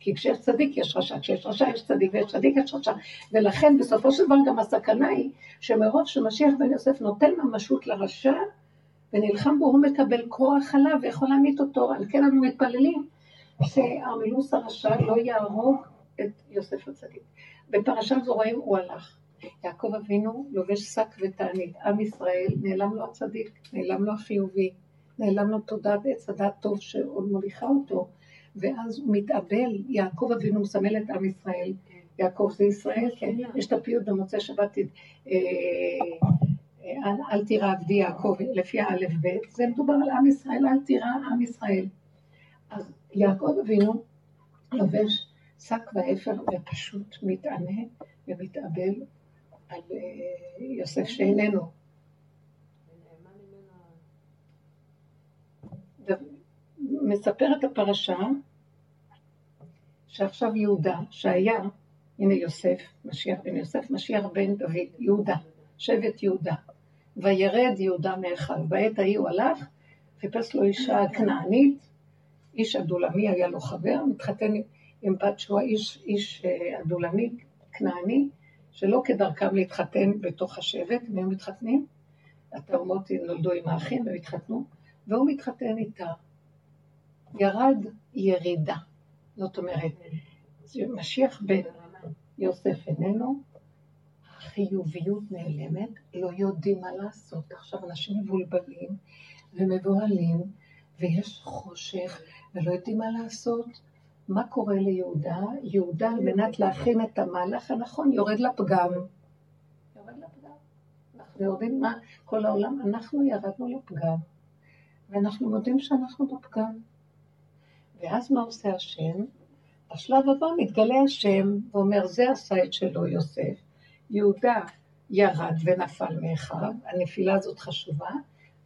כי כשיש צדיק יש רשע, כשיש רשע יש צדיק ויש צדיק יש רשע. ולכן בסופו של דבר גם הסכנה היא שמרוב שמשיח בן יוסף נותן ממשות לרשע, ונלחם בו, הוא מקבל כוח עליו ויכול להמית אותו. על כן אנו מתפללים שהרמילוס הרשע לא יהרוג את יוסף הצדיק. בפרשת זורעים הוא הלך. יעקב אבינו לובש שק ותענית. עם ישראל, נעלם לו הצדיק, נעלם לו החיובי, נעלם לו תודעת עץ הדעת טוב שעוד מוליכה אותו, ואז הוא מתאבל, יעקב אבינו מסמל את עם ישראל. יעקב זה ישראל, כן, יש את הפיוט במוצאי שבת, אה, אל, אל תירא עבדי יעקב, לפי האלף בית, זה מדובר על עם ישראל, אל תירא עם ישראל. אז יעקב אבינו לובש שק ואפר ופשוט מתענה ומתאבל על אה, יוסף שאיננו. מספרת הפרשה שעכשיו יהודה, שהיה, הנה יוסף, משיח בן יוסף, משיח בן דוד, יהודה, שבט יהודה. וירד יהודה מאחיו. בעת ההיא הוא הלך, חיפש לו אישה כנענית, איש אדולמי היה לו חבר, מתחתן עם בת שהוא איש, איש אדולמי, אה, כנעני, שלא כדרכם להתחתן בתוך השבט, הם היו מתחתנים, התאומות נולדו עם האחים והם התחתנו, והוא מתחתן איתה. ירד ירידה, זאת אומרת, משיח בן יוסף איננו, החיוביות נעלמת, לא יודעים מה לעשות. עכשיו אנשים מבולבלים ומבוהלים, ויש חושך, ולא יודעים מה לעשות. מה קורה ליהודה? יהודה, על מנת להכין את המהלך הנכון, יורד לפגם. יורד לפגם. אנחנו יודעים מה, כל העולם, אנחנו ירדנו לפגם, ואנחנו מודים שאנחנו בפגם. ואז מה עושה השם? בשלב הבא מתגלה השם ואומר, זה עשה את שלו יוסף. יהודה ירד ונפל מאחיו, הנפילה הזאת חשובה.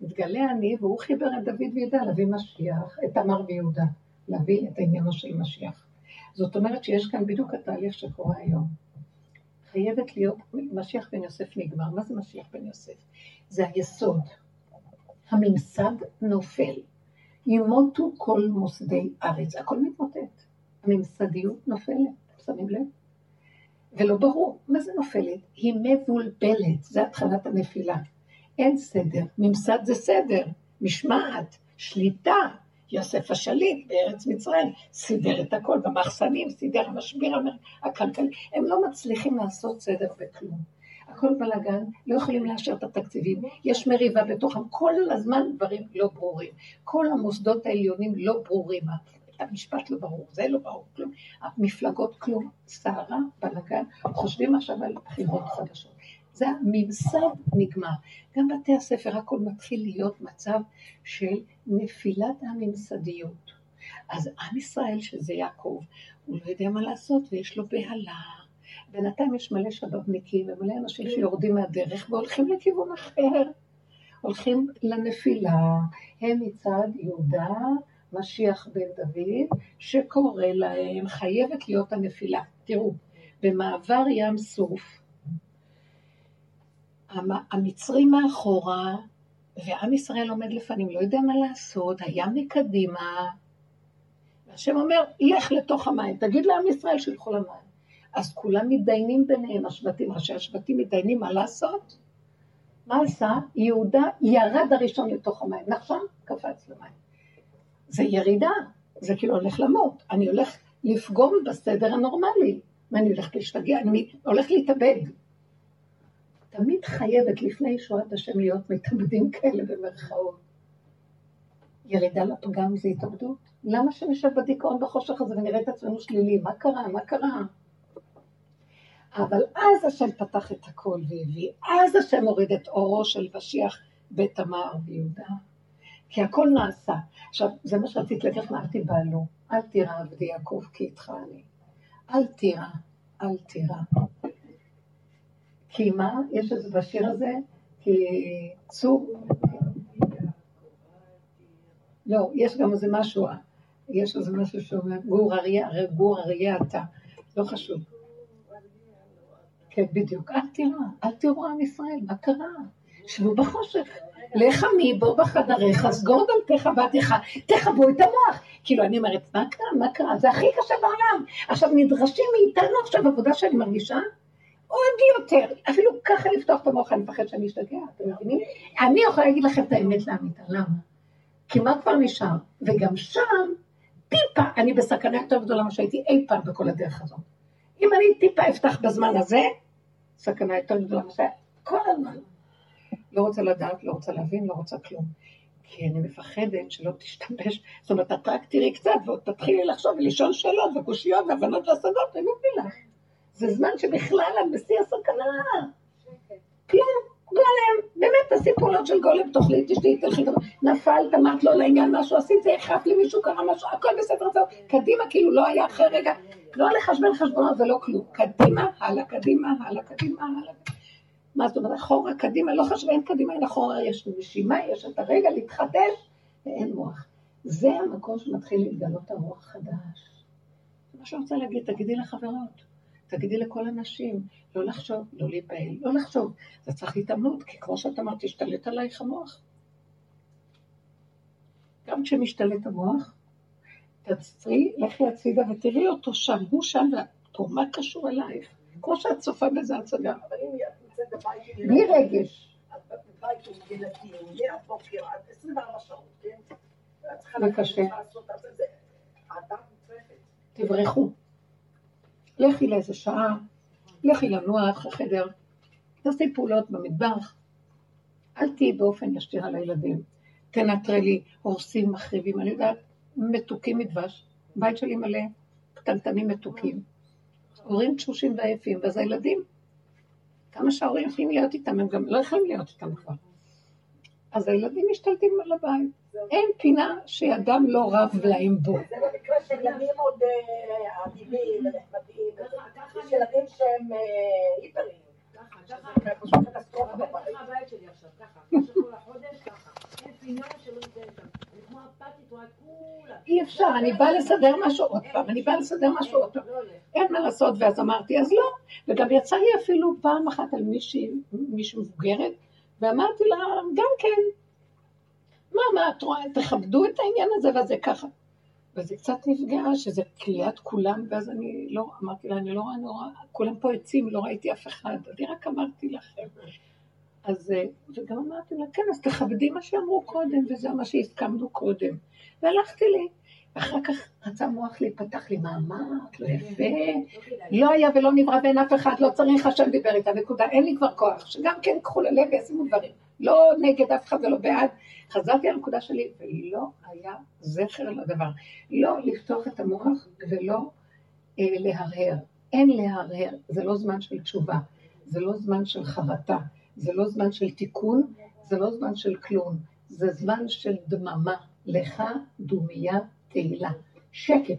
מתגלה אני, והוא חיבר את דוד ויהודה להביא משיח, את תמר ויהודה, להביא את עניינו של משיח. זאת אומרת שיש כאן בדיוק התהליך שקורה היום. חייבת להיות, משיח בן יוסף נגמר. מה זה משיח בן יוסף? זה היסוד. הממסד נופל. ימותו כל מוסדי ארץ, הכל מתמוטט. הממסדיות נופלת, שמים לב? ולא ברור, מה זה נופלת? היא מבולבלת, זה התחלת הנפילה. אין סדר, ממסד זה סדר, משמעת, שליטה. יוסף השליט בארץ מצרים סידר את הכל במחסנים, סידר המשביר הכלכלי. הם לא מצליחים לעשות סדר בכלום. הכל בלאגן, לא יכולים לאשר את התקציבים, יש מריבה בתוכם, כל הזמן דברים לא ברורים. כל המוסדות העליונים לא ברורים, המשפט לא ברור, זה לא ברור, כלום. המפלגות כלום, סערה, בלאגן, חושבים עכשיו על בחירות חדשות. זה הממסד נגמר. גם בתי הספר הכל מתחיל להיות מצב של נפילת הממסדיות. אז עם ישראל, שזה יעקב, הוא לא יודע מה לעשות ויש לו בהלה. בינתיים יש מלא שבבניקים ומלא אנשים שיורדים מהדרך והולכים לכיוון אחר. הולכים לנפילה, הם מצד יהודה, משיח בן דוד, שקורא להם, חייבת להיות הנפילה. תראו, במעבר ים סוף, המצרים מאחורה, ועם ישראל עומד לפנים, לא יודע מה לעשות, הים מקדימה, והשם אומר, לך לתוך המים, תגיד לעם ישראל שילכו למים. אז כולם מתדיינים ביניהם, השבטים, ראשי השבטים מתדיינים מה לעשות. מה עשה? יהודה ירד הראשון לתוך המים, נחשון קפץ למים. זה ירידה, זה כאילו הולך למות, אני הולך לפגום בסדר הנורמלי, ואני הולך להשתגע, אני הולך להתאבד. תמיד חייבת לפני שואת השם להיות מתאבדים כאלה במרכאות. ירידה לפגם זה התאבדות? למה שנשב בדיכאון בחושך הזה ונראה את עצמנו שלילי? מה קרה? מה קרה? אבל אז השם פתח את הכל והביא, אז השם הוריד את אורו של משיח בית תמר ויהודה, כי הכל נעשה. עכשיו, זה מה שרציתי לך, אל תיבהלו, אל תירא עבדי יעקב כי איתך אני. אל תירא, אל תירא. כי מה? יש איזה בשיר הזה? כי צור... לא, יש גם איזה משהו, יש איזה משהו שאומר, גור אריה, גור אריה אתה, לא חשוב. כן, בדיוק. אל תראו, אל תראו עם ישראל, מה קרה? שבו בחושך. לך עמי בוא בחדריך, סגור דלתך ועדיך, תכבו את המוח. כאילו, אני אומרת, מה קרה? מה קרה? זה הכי קשה בעולם. עכשיו, נדרשים מאיתנו עכשיו עבודה שאני מרגישה עוד יותר. אפילו ככה לפתוח את המוח, אני מפחד שאני אשתגע, אתם מבינים? אני יכולה להגיד לכם את האמת לאמיתה, למה? כי מה כבר נשאר? וגם שם, טיפה, אני בסכנה יותר גדולה ממה שהייתי אי פעם בכל הדרך הזאת. אם אני טיפה אפתח בזמן הזה, סכנה יותר גדולה מזה, כל הזמן. לא רוצה לדעת, לא רוצה להבין, לא רוצה כלום. כי אני מפחדת שלא תשתמש, זאת אומרת, את רק תראי קצת ועוד תתחילי לחשוב ולשאול שאלות וקושיות והבנות והשגות, אני מבין לך. זה זמן שבכלל את בשיא הסכנה. פעולות של גולם, תאכלי, תשתי, תלכי, נפלת, אמרת לא לעניין, משהו עשית, זה החלף למישהו, קרה משהו, הכל בסדר, זהו, קדימה, כאילו לא היה אחרי רגע, לא לחשבן חשבונות ולא כלום. קדימה, הלאה, קדימה, הלאה, קדימה, הלאה. מה זאת אומרת, אחורה, קדימה, לא חשוב, אין קדימה, אין אחורה, יש נשימה, יש את הרגע להתחדש, ואין מוח. זה המקום שמתחיל להתגלות הרוח חדש. מה שאני רוצה להגיד, תגידי לחברות, תגידי לכל הנשים, לא לחשוב, לא להיבהל, לא לחשוב. זה צריך התאמנות, כי כמו שאת אמרת, תשתלט עלייך המוח. גם כשמשתלט המוח, תעצרי, לכי הצידה ותראי אותו שם, הוא שם, ופה, מה קשור אלייך? כמו שאת צופה בזה הצגה. אבל אם את נמצאת בבית עם בלי רגש. את בבית עם ילדים, מהבוקר עד 24 שעות, כן? זה קשה. תברחו. לכי לאיזה שעה, לכי לנוח לחדר, תעשי פעולות במטבח, אל תהיי באופן ישיר על הילדים. תנטרלי, הורסים, מחריבים, אני יודעת, מתוקים מדבש, בית שלי מלא קטנטנים מתוקים, הורים תשושים ועייפים, ואז הילדים, כמה שההורים יכולים להיות איתם, הם גם לא יכולים להיות איתם כבר. אז הילדים משתלטים על הבית. אין פינה שידם לא רב להם בו. זה במקרה של ילדים עוד אדיבים ונחמדים. יש. ילדים שהם אה, היפרים. כולם. אי אפשר, אני באה לסדר משהו עוד פעם, אני באה לסדר משהו עוד פעם. לא. אין מה לעשות, ואז אמרתי, אז לא. וגם יצא לי אפילו פעם אחת על מישהי, מישהי מבוגרת, ואמרתי לה, גם כן, מה, מה, את רואה, תכבדו את העניין הזה, וזה ככה. וזה קצת נפגעה, שזה כליאת כולם, ואז אני לא, אמרתי לה, אני לא רואה, אני לא כולם פה עצים, לא ראיתי אף אחד, אני רק אמרתי לכם. אז, אה, וגם אמרתי לה, כן, אז תכבדי מה שאמרו קודם, וזה מה שהסכמנו קודם. והלכתי לי. אחר כך רצה מוח להיפתח לי, מה אמרת? לא יפה. לא היה ולא נברא ואין אף אחד, לא צריך השם דיבר איתה, נקודה, אין לי כבר כוח, שגם כן קחו ללב וישימו דברים, לא נגד אף אחד ולא בעד. חזרתי על הנקודה שלי, ולא היה זכר לדבר. לא לפתוח את המוח ולא אה, להרהר. אין להרהר, זה לא זמן של תשובה, זה לא זמן של חרטה, זה לא זמן של תיקון, זה לא זמן של כלום, זה זמן של דממה. לך דומיה תהילה. שקט.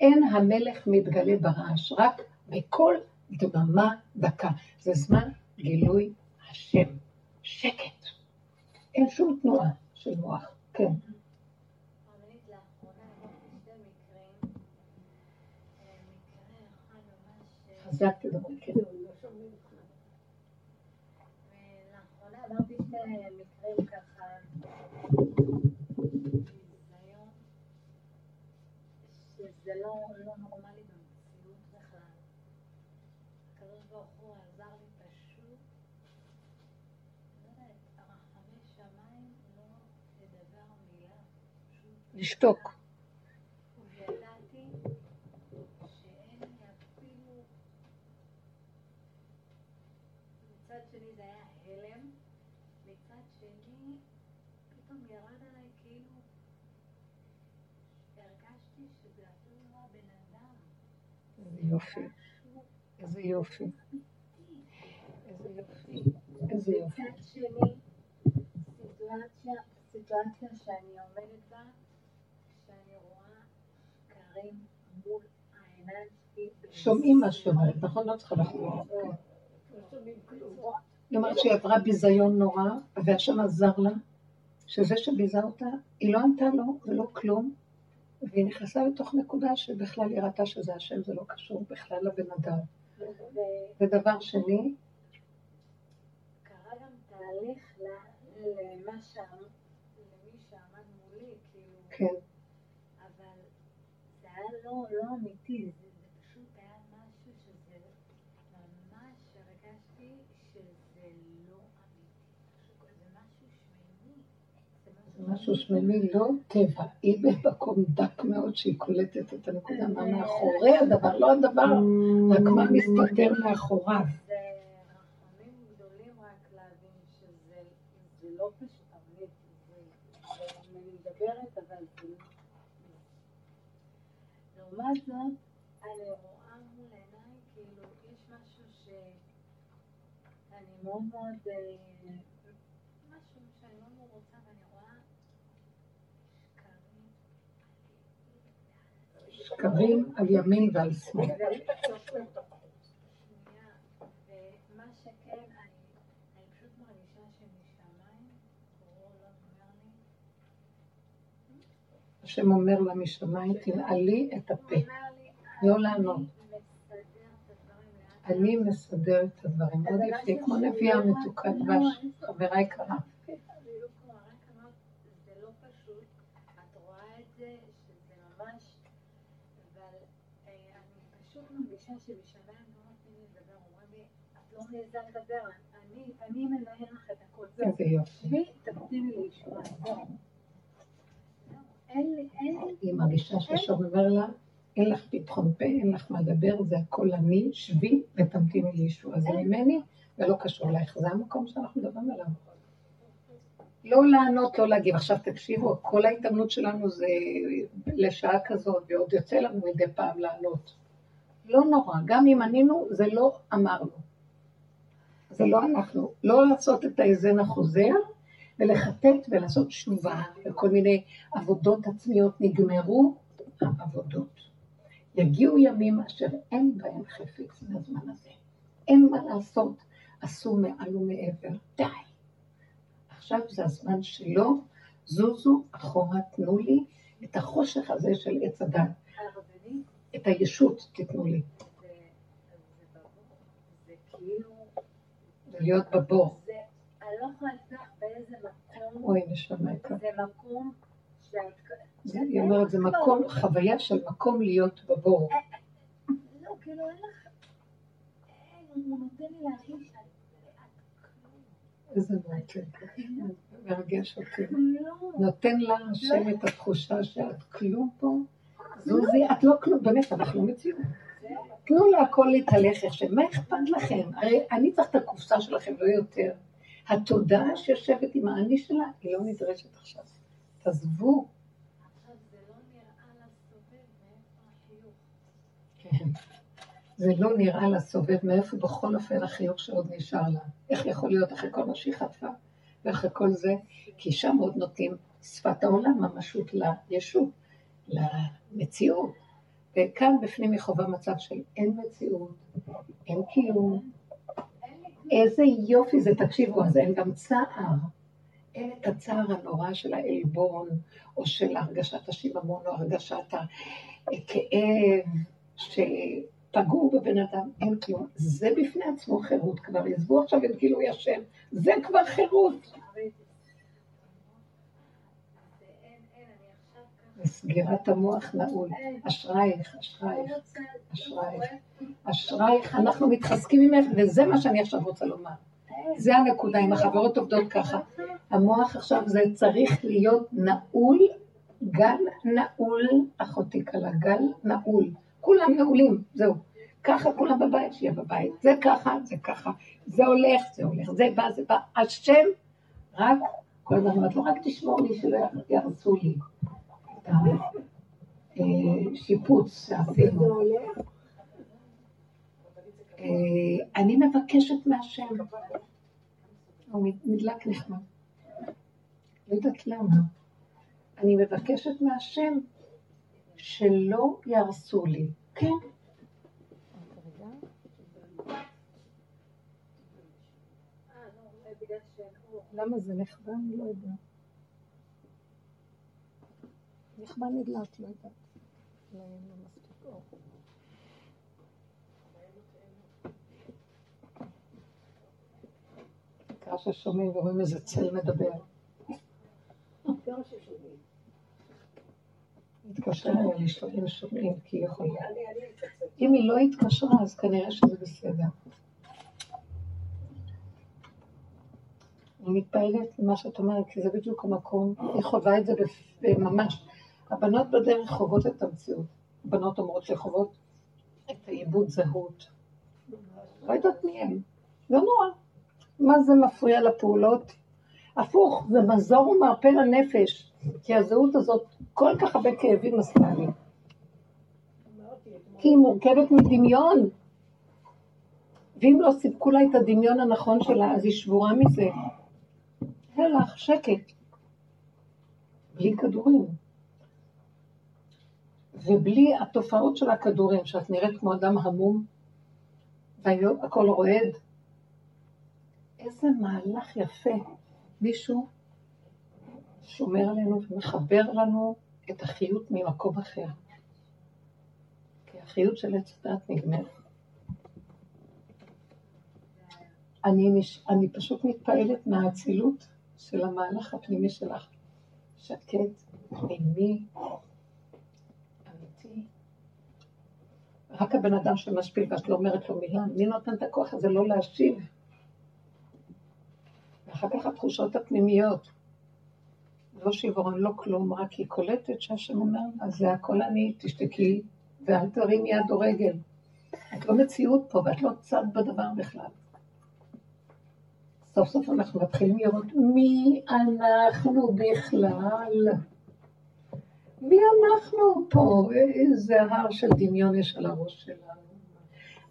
אין המלך מתגלה ברעש, רק בקול דממה דקה. זה זמן גילוי השם. שקט. אין שום תנועה של מוח. כן. חזק תדברי, כן. לא. ולאחרונה עברתי שני מקרים ככה, שזה לא לא נורמלי במציאות בכלל. הקדוש ברוך הוא עזר לי פשוט, לא יודעת, רחמי שמיים לא לדבר מילה, פשוט לשתוק. וידעתי שאין לי אפילו... מצד שני זה היה הלם, מצד שני פתאום ירד עליי כאילו הרגשתי שזה אפילו לא הבן אדם. איזה יופי. איזה יופי. איזה יופי. איזה יופי. סיטואציה, שאני עומדת בה, שקרים מול העיניים שלי. שומעים מה שהיא אומרת, נכון? לא צריכה לחזור. לא כלום. היא אומרת שהיא עברה ביזיון נורא, והשם עזר לה, שזה שביזה אותה, היא לא ענתה לו ולא כלום, והיא נכנסה לתוך נקודה שבכלל היא ראתה שזה השם, זה לא קשור בכלל לבן אדם. ודבר שני, קרה גם תהליך למה שעמד, למי שעמד מולי, כאילו, כן, לא, לא אמיתי, זה, זה פשוט היה משהו שזה, ממש הרגשתי שזה לא אמיתי, זה משהו שמימי, זה משהו שמימי לא טבע, היא במקום דק מאוד שהיא קולטת את הנקודה, מה מאחורי הדבר, לא הדבר, רק מה מסתתר מאחוריו. זה רחמים גדולים רק להבין שזה זה לא פשוט, אבל זה, זה, אני מדברת, אבל זה לא... לעומת זאת, אני רואה מול עיניי, כאילו, יש משהו שאני מאוד מאוד, אה, משהו שאני מאוד מאוד רוצה, ואני רואה שקרים על ימין ועל שמאל. שנייה, ומה שכן, אני, אני פשוט מרגישה שמשמיים, בורא עולם אומר לי, השם אומר לה משמיים, תנעלי את הפה. לא לענות. אני מסדר את הדברים. מאוד יפה, כמו נביאה מתוקה דבש, חברה יקרה. אני לא קוראה, רק אמרת, זה לא פשוט, את רואה את זה, שזה ממש, אבל אה, אני פשוט מרגישה שבשמיים לא נותנים לי לדבר, אומרים לי, את לא מעיזה לדבר, אני, אני מנהל לך את הכל. איזה יופי. שבי, תמתיני לי לשמוע, זהו. זהו, אין לי, אין לי, היא מרגישה שהשם אומר לה, אין לך פתחון פה, אין לך מה לדבר, זה הכל אני, שבי ותמתיני לישוע. זה ממני ולא קשור אלייך. זה המקום שאנחנו מדברים עליו. לא לענות, לא להגיב. עכשיו תקשיבו, כל ההתאמנות שלנו זה לשעה כזאת, ועוד יוצא לנו מדי פעם לענות. לא נורא, גם אם ענינו, זה לא אמרנו. זה לא אנחנו. לא לעשות את ההאזן החוזר, ולחטט ולעשות תשובה, וכל מיני עבודות עצמיות נגמרו העבודות. יגיעו ימים אשר אין בהם חפץ בזמן הזה. אין מה לעשות, עשו מעל ומעבר. די. עכשיו זה הזמן שלו, זוזו אחורה, תנו לי את החושך הזה של עץ הדת. את הישות תיתנו לי. זה זה זה כאילו, זה להיות בבור. לא יכולה באיזה מקום, אוי, נשמה יקרה. זה מקום שאת, היא אומרת, זה מקום, חוויה של מקום להיות בבור. לא, כאילו אין לך, הוא נותן לי להרגיש איזה. מרגש אותי. כלום. נותן לה השם את התחושה שאת כלום פה. זוזי, את לא כלום, באמת, אנחנו לא מציאות. תנו להכל להתהלך איך מה אכפת לכם? הרי אני צריך את הקופסה שלכם, לא יותר. התודעה שיושבת עם האני שלה, היא לא נדרשת עכשיו. תעזבו. לא. כן. זה לא נראה לסובב מאיפה בכל אופן החיוך שעוד נשאר לה. איך יכול להיות אחרי כל מה שהיא חטפה ואחרי כל זה? כי שם עוד נותנים שפת העולם ממשות לישות, למציאות. וכאן בפנים היא חווה מצב של אין מציאות, אין קיום. איזה יופי זה, תקשיבו, אז אין גם צער. אין את הצער הנורא של העלבון, או של הרגשת השיממון, או הרגשת הכאב, שפגעו בבן אדם, אין כלום. זה בפני עצמו חירות, כבר עזבו עכשיו את גילוי השם, זה כבר חירות. ואין, אין, אני וסגירת המוח נעול. אשרייך, אשרייך, אשרייך. אשרייך, אנחנו מתחזקים ממך, וזה מה שאני עכשיו רוצה לומר. זה הנקודה, אם החברות עובדות ככה. המוח עכשיו זה צריך להיות נעול, גל נעול, אחותי קלה, גל נעול. כולם נעולים, זהו. ככה כולם בבית, שיהיה בבית. זה ככה, זה ככה. זה הולך, זה הולך, זה בא, זה בא. השם, רק, כל הזמן אומרת לו, רק תשמור לי שלא יהרסו לי השיפוץ שעשינו. זה הולך? אה, אני מבקשת מהשם. הוא נדלק נחמד. לא יודעת למה. אני מבקשת מהשם שלא יהרסו לי. כן. אה, לא. למה זה נחבא? אני לא יודעת. נחבא נדלק, לא יודעת. אולי אין לו מספיק אור. העיקר ששומעים ורואים איזה צל מדבר. מה. התקשרה אליה לשאול אם שומעים, כי היא יכולה. אם היא לא התקשרה, אז כנראה שזה בסדר. אני מתפעלת ממה שאת אומרת, כי זה בדיוק המקום, היא חווה את זה ממש. הבנות בדרך חוות את המציאות. הבנות אומרות שחוות את העיבוד זהות. לא יודעת מי הם. לא נורא. מה זה מפריע לפעולות? הפוך, זה מזור ומרפא לנפש, כי הזהות הזאת כל כך הרבה כאבים עשתה לי. כי היא מורכבת מדמיון. ואם לא סיפקו לה את הדמיון הנכון שלה, אז היא שבורה מזה. הלך, שקט. בלי כדורים. ובלי התופעות של הכדורים, שאת נראית כמו אדם המום, והכל רועד. איזה מהלך יפה. מישהו שומר עלינו ומחבר לנו את החיות ממקום אחר. כי החיות של עץ הדת נגמרת. אני, נש... אני פשוט מתפעלת מהאצילות של המהלך הפנימי שלך. שקט, פנימי, אמיתי. רק הבן אדם שמשפיל ואת לא אומרת לו מילה, מי נותן את הכוח הזה לא להשיב? ואחר כך התחושות הפנימיות. לא שיוורון, לא כלום, רק היא קולטת שהשם אומר, אז זה הכל אני, תשתקי, ואל תרים יד או רגל. את לא מציאות פה, ואת לא צד בדבר בכלל. סוף סוף אנחנו מתחילים לראות מי אנחנו בכלל. מי אנחנו פה? איזה הר של דמיון יש על הראש שלנו.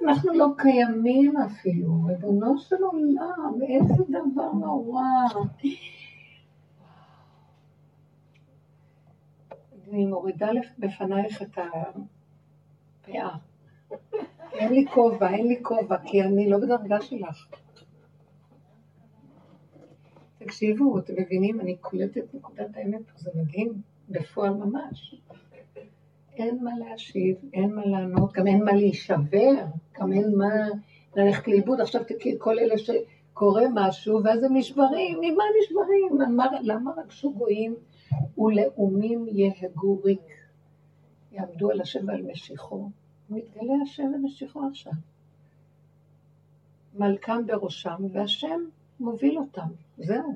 אנחנו לא קיימים אפילו, ריבונו של עולם, איזה דבר נורא. אני מורידה בפנייך את הפאה. אין לי כובע, אין לי כובע, כי אני לא בדרגה שלך. תקשיבו, אתם מבינים, אני קולטת נקודת האמת פה, זה מדהים. בפועל ממש. אין מה להשיב, אין מה לענות, גם אין מה להישבר, גם אין מה ללכת לאיבוד. עכשיו תקראי כל אלה שקורה משהו, ואז הם נשברים, ממה נשברים? למה, למה רגשו גויים ולאומים יהגו ריק? יעמדו על השם ועל משיחו. מתגלה השם ומשיחו עכשיו. מלכם בראשם, והשם מוביל אותם, זהו.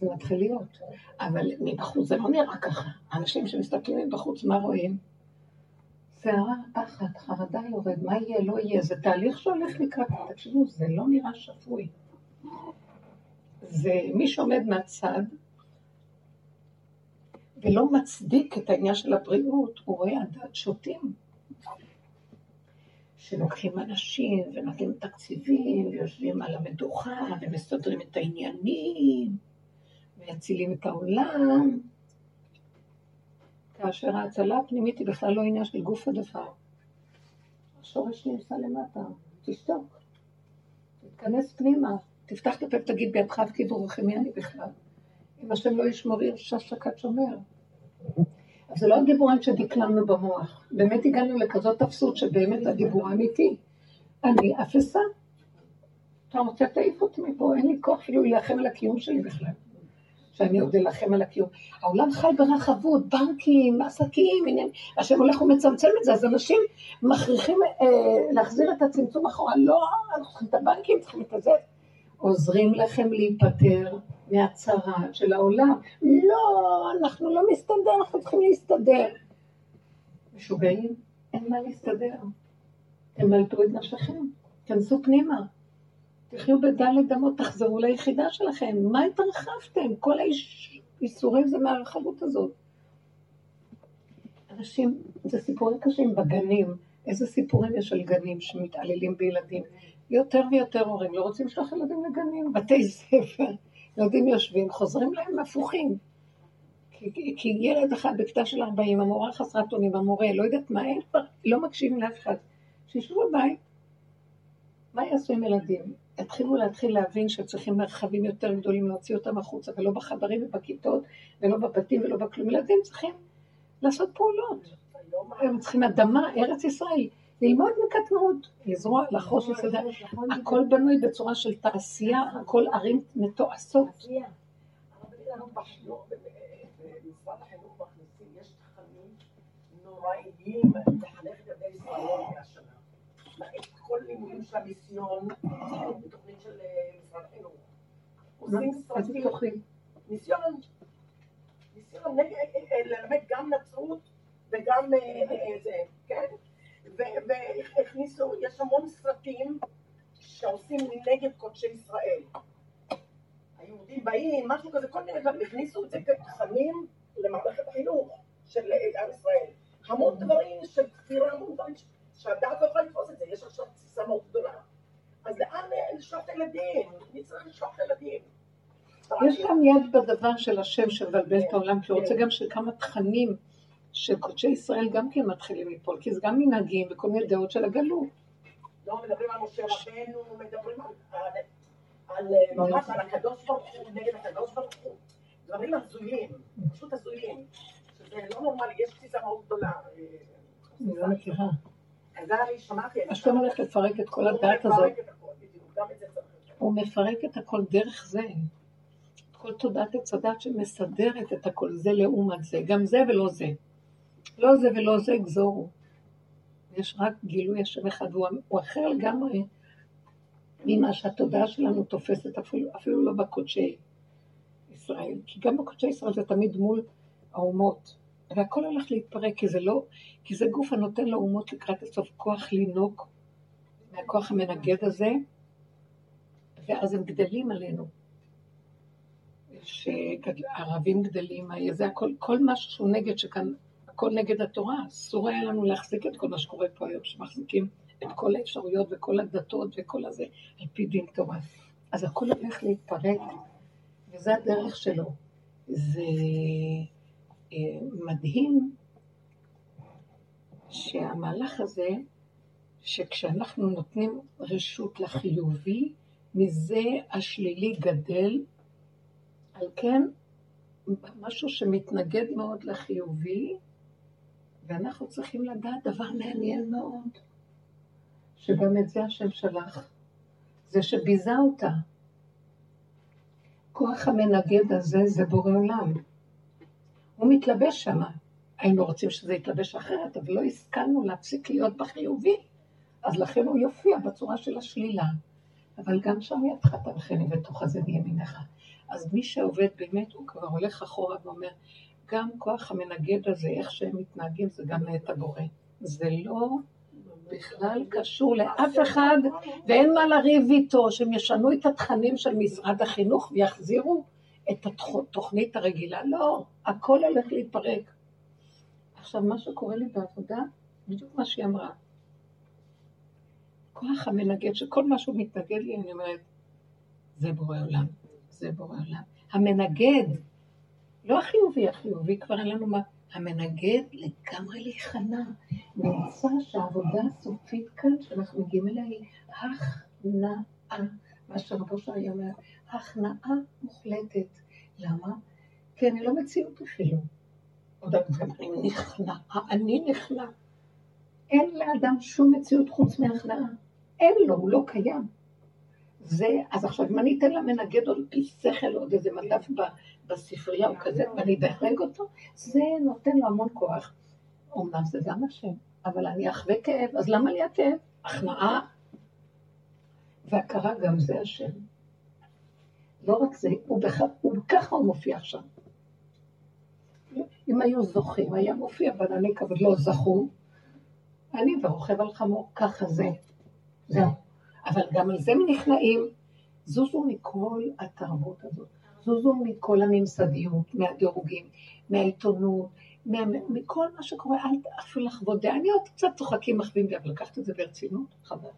זה מתחיל להיות. אבל מבחוץ זה לא נראה ככה. אנשים שמסתכלים מבחוץ, מה רואים? שערה, פחד, חרדה יורד, מה יהיה, לא יהיה. זה תהליך שהולך לקראת, תקשיבו, זה לא נראה שפוי. זה מי שעומד מהצד ולא מצדיק את העניין של הבריאות, הוא רואה עדת שוטים. שלוקחים אנשים ונותנים תקציבים ויושבים על המדוכה ומסדרים את העניינים ויצילים את העולם. כאשר ההצלה הפנימית היא בכלל לא עניין של גוף הדבר. השורש נמצא למטה, תשתוק, תתכנס פנימה, תפתח את הפה ותגיד בידך וכידורכם מי אני בכלל. אם השם לא ישמור עיר ששקת שומר. אז זה לא הדיבורים שדקלמנו במוח. באמת הגענו לכזאת אפסות שבאמת הדיבור האמיתי. אני אפסה. אתה רוצה תעיף אותי מפה, אין לי כוח אפילו להילחם על הקיום שלי בכלל. שאני עוד אלחם על הקיום. העולם חי ברחבות, בנקים, עסקים, עניין, השם הולך ומצמצם את זה, אז אנשים מכריחים אה, להחזיר את הצמצום אחורה. לא, אנחנו צריכים את הבנקים, צריכים את זה. עוזרים לכם להיפטר מהצרה של העולם. לא, אנחנו לא מסתדר, אנחנו צריכים להסתדר. משוגעים, אין מה להסתדר. תמלטו את נפשכם, כנסו פנימה. תחיו בדלת אמות, תחזרו ליחידה שלכם. מה התרחבתם? כל האיסורים זה מהרחבות הזאת. אנשים, זה סיפורים קשים בגנים. איזה סיפורים יש על גנים שמתעללים בילדים? יותר ויותר הורים לא רוצים לשלוח ילדים לגנים, בתי ספר. ילדים יושבים, חוזרים להם הפוכים. כי, כי ילד אחד בכיתה של 40, המורה חסרת אונים, המורה, לא יודעת מה, אין כבר, לא מקשיבים לאף אחד. שישבו בבית. מה יעשו עם ילדים? יתחילו להתחיל להבין שצריכים מרחבים יותר גדולים להוציא אותם החוצה, ולא בחדרים ובכיתות, ולא בבתים ולא בכלום. ילדים צריכים לעשות פעולות. הם צריכים אדמה, ארץ ישראל. ללמוד מקטנות, לזרוע, לחרוש יסודה. הכל בנוי בצורה של תעשייה, הכל ערים מתועשות. נוראיים לחנך את ילדי ישראל מהשנה. כל לימודים של המיסיון, בתוכנית של משרד החינוך. עושים סרטים. ניסיון, ניסיון ללמד גם נצרות וגם זה, כן? והכניסו, יש המון סרטים שעושים נגד קודשי ישראל. היהודים באים, משהו כזה, כל מיני דברים, הכניסו את זה כתכנים למערכת החינוך של עם ישראל. המון דברים של כפירה, המון דברים שהדעת לא יכולה לתפוס את זה, יש עכשיו תסיסה מאוד גדולה. אז לאן לשלוח את הילדים? מי צריך לשלוח את הילדים? יש גם יד בדבר של השם שמבלבל את העולם, כי הוא רוצה גם שכמה תכנים שקודשי ישראל גם כן מתחילים ליפול, כי זה גם מנהגים וכל מיני דעות של הגלות. לא, מדברים על משה רבנו, מדברים על ממש על הקדוש ברוך הוא, נגד הקדוש ברוך הוא. דברים הזויים, פשוט הזויים. שזה לא נורמלי, יש תפיסה מאוד גדולה. אני לא מכירה. השם הולך לפרק את כל הדעת הזאת. הוא מפרק את הכל דרך זה. כל תודעת עץ הדת שמסדרת את הכל, זה לעומת זה, גם זה ולא זה. לא זה ולא זה גזורו. יש רק גילוי השם אחד, הוא אחר לגמרי ממה שהתודעה שלנו תופסת, אפילו, אפילו לא בקודשי ישראל. כי גם בקודשי ישראל זה תמיד מול האומות. והכל הולך להתפרק, כי זה לא, כי זה גוף הנותן לאומות לקראת הסוף כוח לינוק מהכוח המנגד הזה, ואז הם גדלים עלינו. שערבים גדלים, זה הכל, כל משהו שהוא נגד שכאן הכל נגד התורה, אסור היה לנו להחזיק את כל מה שקורה פה היום, שמחזיקים את כל האפשרויות וכל הדתות וכל הזה, על פי דין תורה. אז הכל הולך להתפרק, וזה הדרך שלו. זה אה, מדהים שהמהלך הזה, שכשאנחנו נותנים רשות לחיובי, מזה השלילי גדל, על כן משהו שמתנגד מאוד לחיובי, ואנחנו צריכים לדעת דבר מעניין מאוד, שגם את זה השם שלח, זה שביזה אותה. כוח המנגד הזה זה בורא עולם. הוא מתלבש שם. היינו רוצים שזה יתלבש אחרת, אבל לא השכלנו להפסיק להיות בחיובי, אז לכן הוא יופיע בצורה של השלילה. אבל גם שם ידך תלכני ותוך הזה מימינך. אז מי שעובד באמת, הוא כבר הולך אחורה ואומר, גם כוח המנגד הזה, איך שהם מתנהגים, זה גם מאת הבורא. זה לא בכלל קשור לאף אחד, ואין מה לריב איתו, שהם ישנו את התכנים של משרד החינוך ויחזירו את התוכנית הרגילה. לא, הכל הולך להתפרק. עכשיו, מה שקורה לי בעבודה, בדיוק מה שהיא אמרה. כוח המנגד, שכל מה שהוא מתנגד לי, אני אומרת, זה בורא עולם, זה בורא עולם. המנגד, לא החיובי, החיובי כבר אין לנו מה, המנגד לגמרי להיכנע. נמצא שהעבודה הסופית כאן, שאנחנו מגיעים אליה, היא הכנעה. מה שרבו שהיה אומר, הכנעה מוחלטת. כי אני לא מציאות אפילו. עוד אני נכנע, אני נכנע. אין לאדם שום מציאות חוץ מהכנעה. אין לו, הוא לא קיים. זה, אז עכשיו, אם אני אתן למנגד עוד פי שכל, עוד איזה מדף בספרייה או כזה, ואני אדרג אותו, זה נותן לו המון כוח. אומנם זה גם השם, אבל אני אחווה כאב, אז למה לי הכאב? הכנעה והכרה גם זה השם. לא רק זה, הוא. הוא ככה הוא מופיע שם. אם היו זוכים, היה מופיע בנני כבוד, לא זכו, אני ורוכב על חמור, ככה זה. זהו. אבל גם על זה נכנעים. זוזו מכל התרבות הזאת. זוזו מכל הממסדיות, מהדירוגים, מהעיתונות, מה, מכל מה שקורה, אל אפילו לחוות דעה. אני עוד קצת צוחקים, בי, אבל לקחת את זה ברצינות, חבל.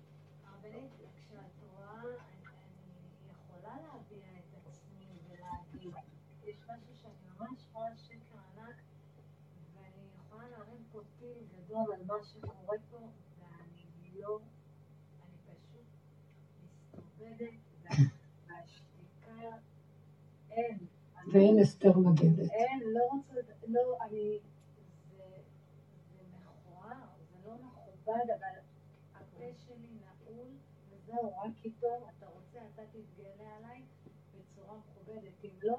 על מה שקורה פה, ואני לא, אני פשוט מסתובבת, והשתיקה אין. ואין אסתר מגדת. אין, לא רוצה, לא, אני, זה, זה מכוער, זה לא מכובד, אבל הפה שלי נעול, וזהו, רק איתו, אתה רוצה, אתה תתגלה עליי בצורה מכובדת, אם לא,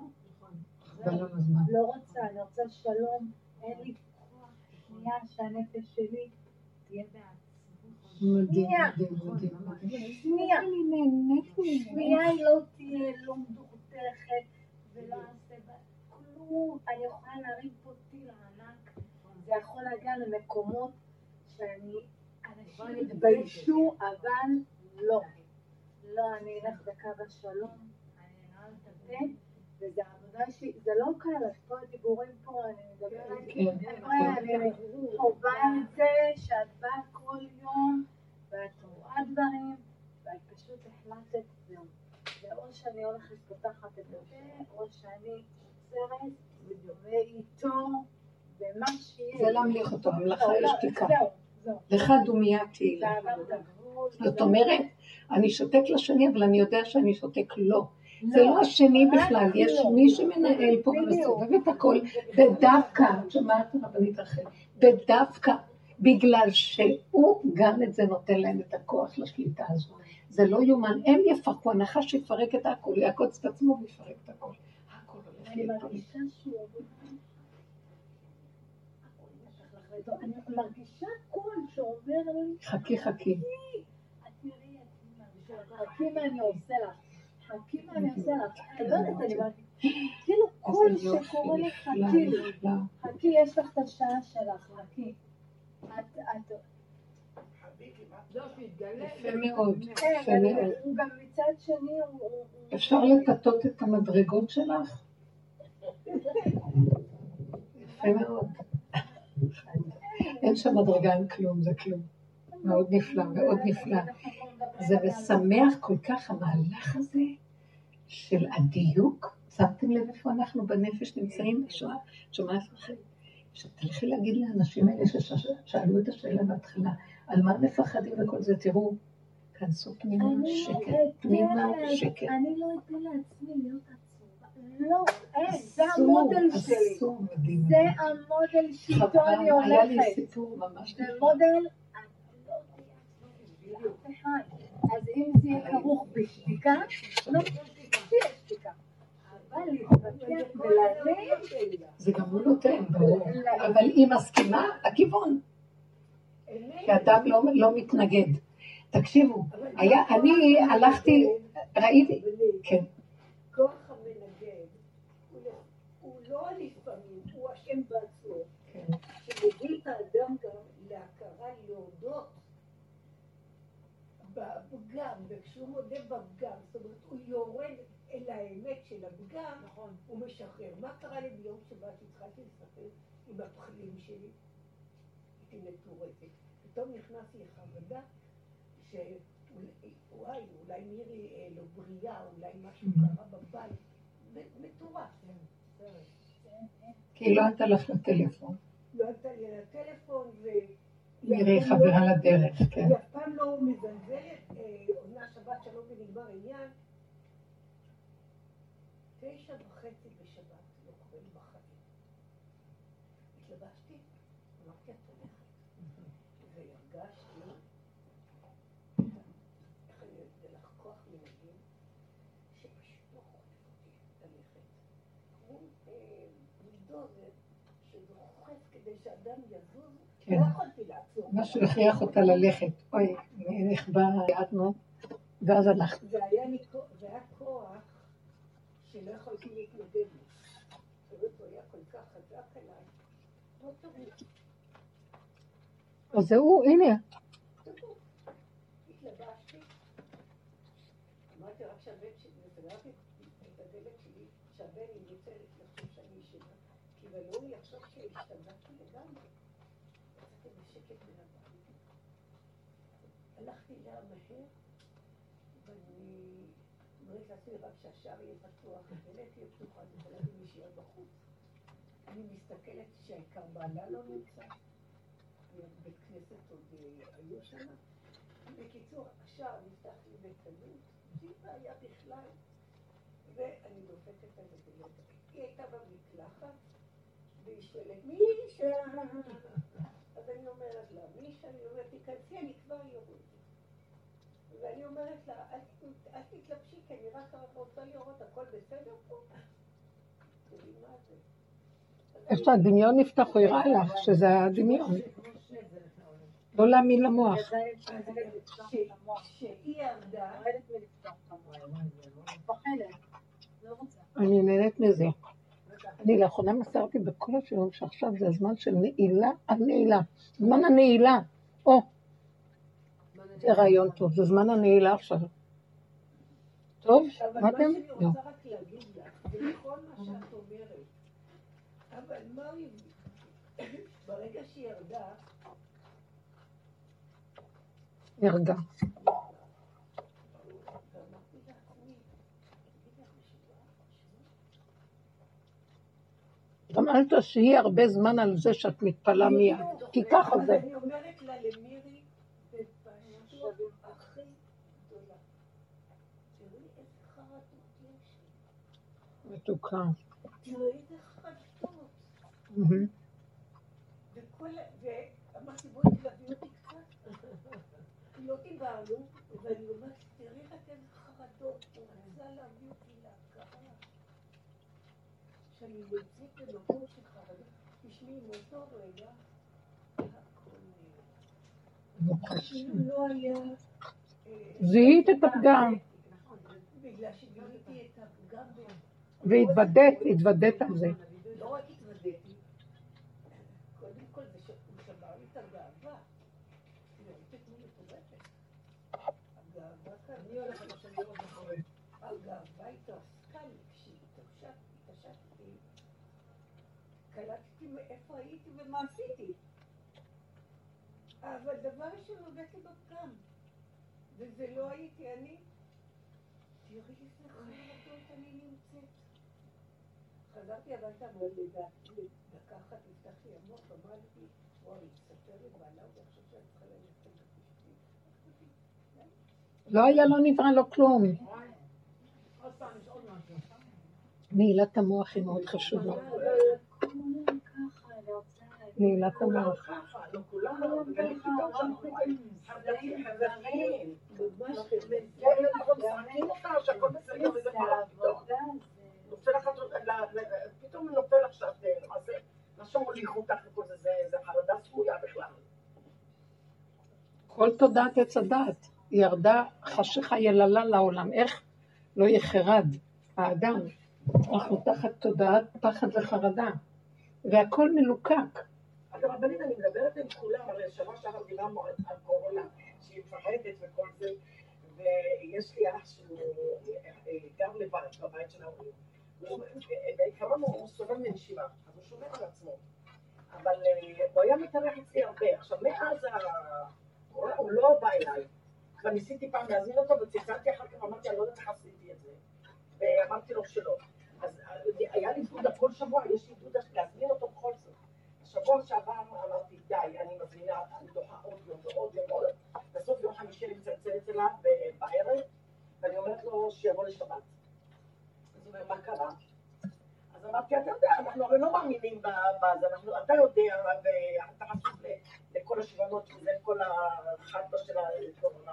לא רוצה, אני רוצה שלום, אין לי שנייה שהנפש שלי תהיה מדהים, מדהים. שנייה, שנייה היא לא תהיה לא מדוכדכת ולא אעשה בה כלום. אני יכולה להרים פה טיל ענק, זה יכול להגיע למקומות שאני, אנשים יתביישו, אבל לא. לא, אני אלך בקו השלום, אני אנעל את הפה, וזה זה לא קל, אז פה הדיבורים פה, אני מדברת, אני חווה את זה שאת באה כל יום, ואת רואה דברים, ואת פשוט החלטת, זהו. זה או שאני הולכת פותחת את הפה, או שאני עוצרת, ואיתו, ומה שיהיה. זה להמליך אותו, המלאכה לא, יש לא, שתיקה. זהו, זהו. לך דומיה תהילה. זאת אומרת, אני שותק לשני, אבל אני יודע שאני שותק לו. זה לא השני בכלל, יש מי שמנהל פה ומסובב את הכל, בדווקא, את שומעת רבנית רחל, בדווקא, בגלל שהוא גם את זה נותן להם את הכוח לשליטה הזו. זה לא יאומן, הם יפרקו, הנחש יפרק את הכל, יעקוץ את עצמו ויפרק את הכל. הכל הולך אני להתפרק. מרגישה שהוא... אני מרגישה קול לי, חכי חכי. חכי מה אני עושה לך, מה אני עושה לך, יודעת, אני מרגישה, כאילו יופי, שקורא לי, חכי לי. חכי, יש לך את השעה שלך, חכי. את, את. יפה מאוד, כן, יפה מאוד. גם מצד שני. הוא- אפשר לטטות את המדרגות שלך? יפה מאוד. אין שם מדרגה, אין כלום, זה כלום. מאוד נפלא, מאוד נפלא. זה משמח כל כך המהלך הזה של הדיוק, שמתם לב איפה אנחנו בנפש נמצאים? שומעת לכם? שתלכי להגיד לאנשים האלה ששאלו את השאלה בהתחלה, על מה מפחדים וכל זה, תראו, כנסו פנימה שקט, פנימה שקט. אני לא אתן לעצמי להיות. לא, אין, זה המודל שלי. זה המודל שאיתו אני הולכת. היה לי סיפור ממש זה מודל, אז אם זה יהיה כרוך בשתיקה, לא תהיה שתיקה. אבל להתווכח ולהבין, זה גם הוא נותן. אבל היא מסכימה לכיוון. כי אדם לא, לא מתנגד. תקשיבו, אני הלכתי, ראיתי, כן. כוח המנגד הוא לא לפעמים, הוא אשם בעצמו, כן. שמוביל את האדם גם להכרה, להודות בפגם, וכשהוא מודה בפגם, זאת אומרת, הוא יורד אל האמת של הפגם, הוא משחרר. מה קרה לי ביום שבת התחלתי לספר עם הפחדים שלי? הייתי מטורפת. פתאום נכנס לי חרדה שוואי, אולי מירי לא בריאה, אולי משהו קרה בבית. מטורף. כי היא לא ענתה לך לטלפון. לא ענתה לי לטלפון, ו... מירי חברה לדרך, כן. היא אף פעם לא מזלזלת, עונה שבת שלום ונגמר עניין. תשע וחצי בשבת, לא קורה לי בחיים. התלבשתי, אמרתי, את הולכת. והרגשתי, איך אני אתן לך כוח מנהגים, שפשוט לא חולף אותי ללכת. כמו בולדוזר שדוחף כדי שאדם יזוז, כן. לא יכולתי לעצור. משהו הכריח אותה ללכת. אוי, נכבה יעדנו, ואז הלכת. זה היה לי כוח- זה היה כוח שלא יכולתי בו. זאת הוא היה כל כך חזק עליי. לא תמיד. אז זהו, הנה. התלבשתי, אמרתי רק שהבן שלי, וסגרתי את הדלת שלי, שהבן יצא לחשוב שאני ישנה, כי ולא יחשוב שהשתגעתי לגמרי. יצאתי בשקט מן הבית. הלכתי לה מהר, לעצמי רק שהשער יהיה פתוח, הדלת תהיה פתוחה, אני יכולה גם להישאר בחוץ. אני מסתכלת שהעיקר בעלה לא נמצא. בית כנסת עוד אה, היו שם. בקיצור, השער נפתח לי בקלות, בלי בעיה בכלל, ואני דופקת על הדלת. היא הייתה במקלחת, והיא שואלת, מישה? אז אני אומרת לה, מישה? אני אומרת, תיכנסי, אני כבר יורדת. ואני אומרת לה, "אל תתלבשי, כי אני רק רוצה לראות, הכל בסדר פה? איך שהדמיון נפתח, הוא יראה לך שזה הדמיון. לא להאמין למוח. שהיא ירדה, אני נהנית מזה. אני לאחרונה מסרתי בכל השיעורים שעכשיו זה הזמן של נעילה על נעילה. זמן הנעילה. או, זה רעיון טוב, זה זמן הנעילה עכשיו. טוב, מה? שאני לא. רוצה רק להגיד לך, זה מה שאת אומרת, אבל מה הוא... ברגע שהיא ירדה, ירדה. גם אל תעשי הרבה זמן על זה שאת מתפלאה מיד. כי ככה זה. אני אומרת לה למירי, בפשטות הכי גדולה, תראי איזה חרדות יש לי, מתוקה. תראי איזה. וכל, ואמרתי בואי תלווי אותי קצת. לא דיברנו, ואני אומרת, תראי רק איזה חרדות, הוא רצה להביא אותי להכרה. שאני נמצאת במקום של חרדות. תשמעי, מאותו רגע, הכל לא היה... אה, זיהית את הפגם. כשהתעשתתי. קלטתי מאיפה הייתי ומה עשיתי. אבל דבר ראשון הודעתי בפגם. וזה לא הייתי אני. תראי איזה נמצאת. חזרתי הביתה, אמר לי, דקה אחת נפתח לי המוח, אמרתי, וואי, ספר לי בעלה, הוא חושב שאני צריכה ללכת לפני. לא היה, לא נברא, לא כלום. נעילת המוח היא מאוד חשובה. נעילת המוח. ככה, נופל פתאום נופל שאת, אה, מה זה, מה שמוליך אותך וכל זה, זה- חרדה סמויה בכלל. כל תודעת עץ הדעת ירדה חשיכה יללה לעולם. איך לא יחרד האדם? אנחנו תחת תודעת פחד וחרדה, והכל מלוקק. אגב, רבנית, אני מדברת עם כולם, הרי שבוע שעבר דיברנו על קורונה, שהיא מפחדת וכל זה, ויש לי אח שהוא אה, גר לבד בבית של ההורים. בעיקרון הוא סובל מנשימה, אז הוא שומר על עצמו. אבל אה, הוא היה מתארח אצלי הרבה. עכשיו, מאז הוא לא בא אליי. כבר ניסיתי פעם להזמין אותו, וצלצלתי אחר כך, אמרתי, אני לא יודעת איך עשיתי את זה. ואמרתי לו שלא. אז אה, היה לי דודה, כל שבוע יש לי דודה להזמין אותו בכל זאת. השבוע שעבר אמרתי, די, אני מזמינה, אני דוחה עוד יום ועוד יום יום. בסוף יום חמישי אני מצלצלת אליו ב- בערב, ואני אומרת לו שיבוא לשבת. אז הוא אומר, מה קרה? אז אמרתי, אתה יודע, אנחנו הרי לא מאמינים בזה, אתה יודע, ואתה חשוף ל- לכל השבעונות, שזה כל החטא של הקורונה.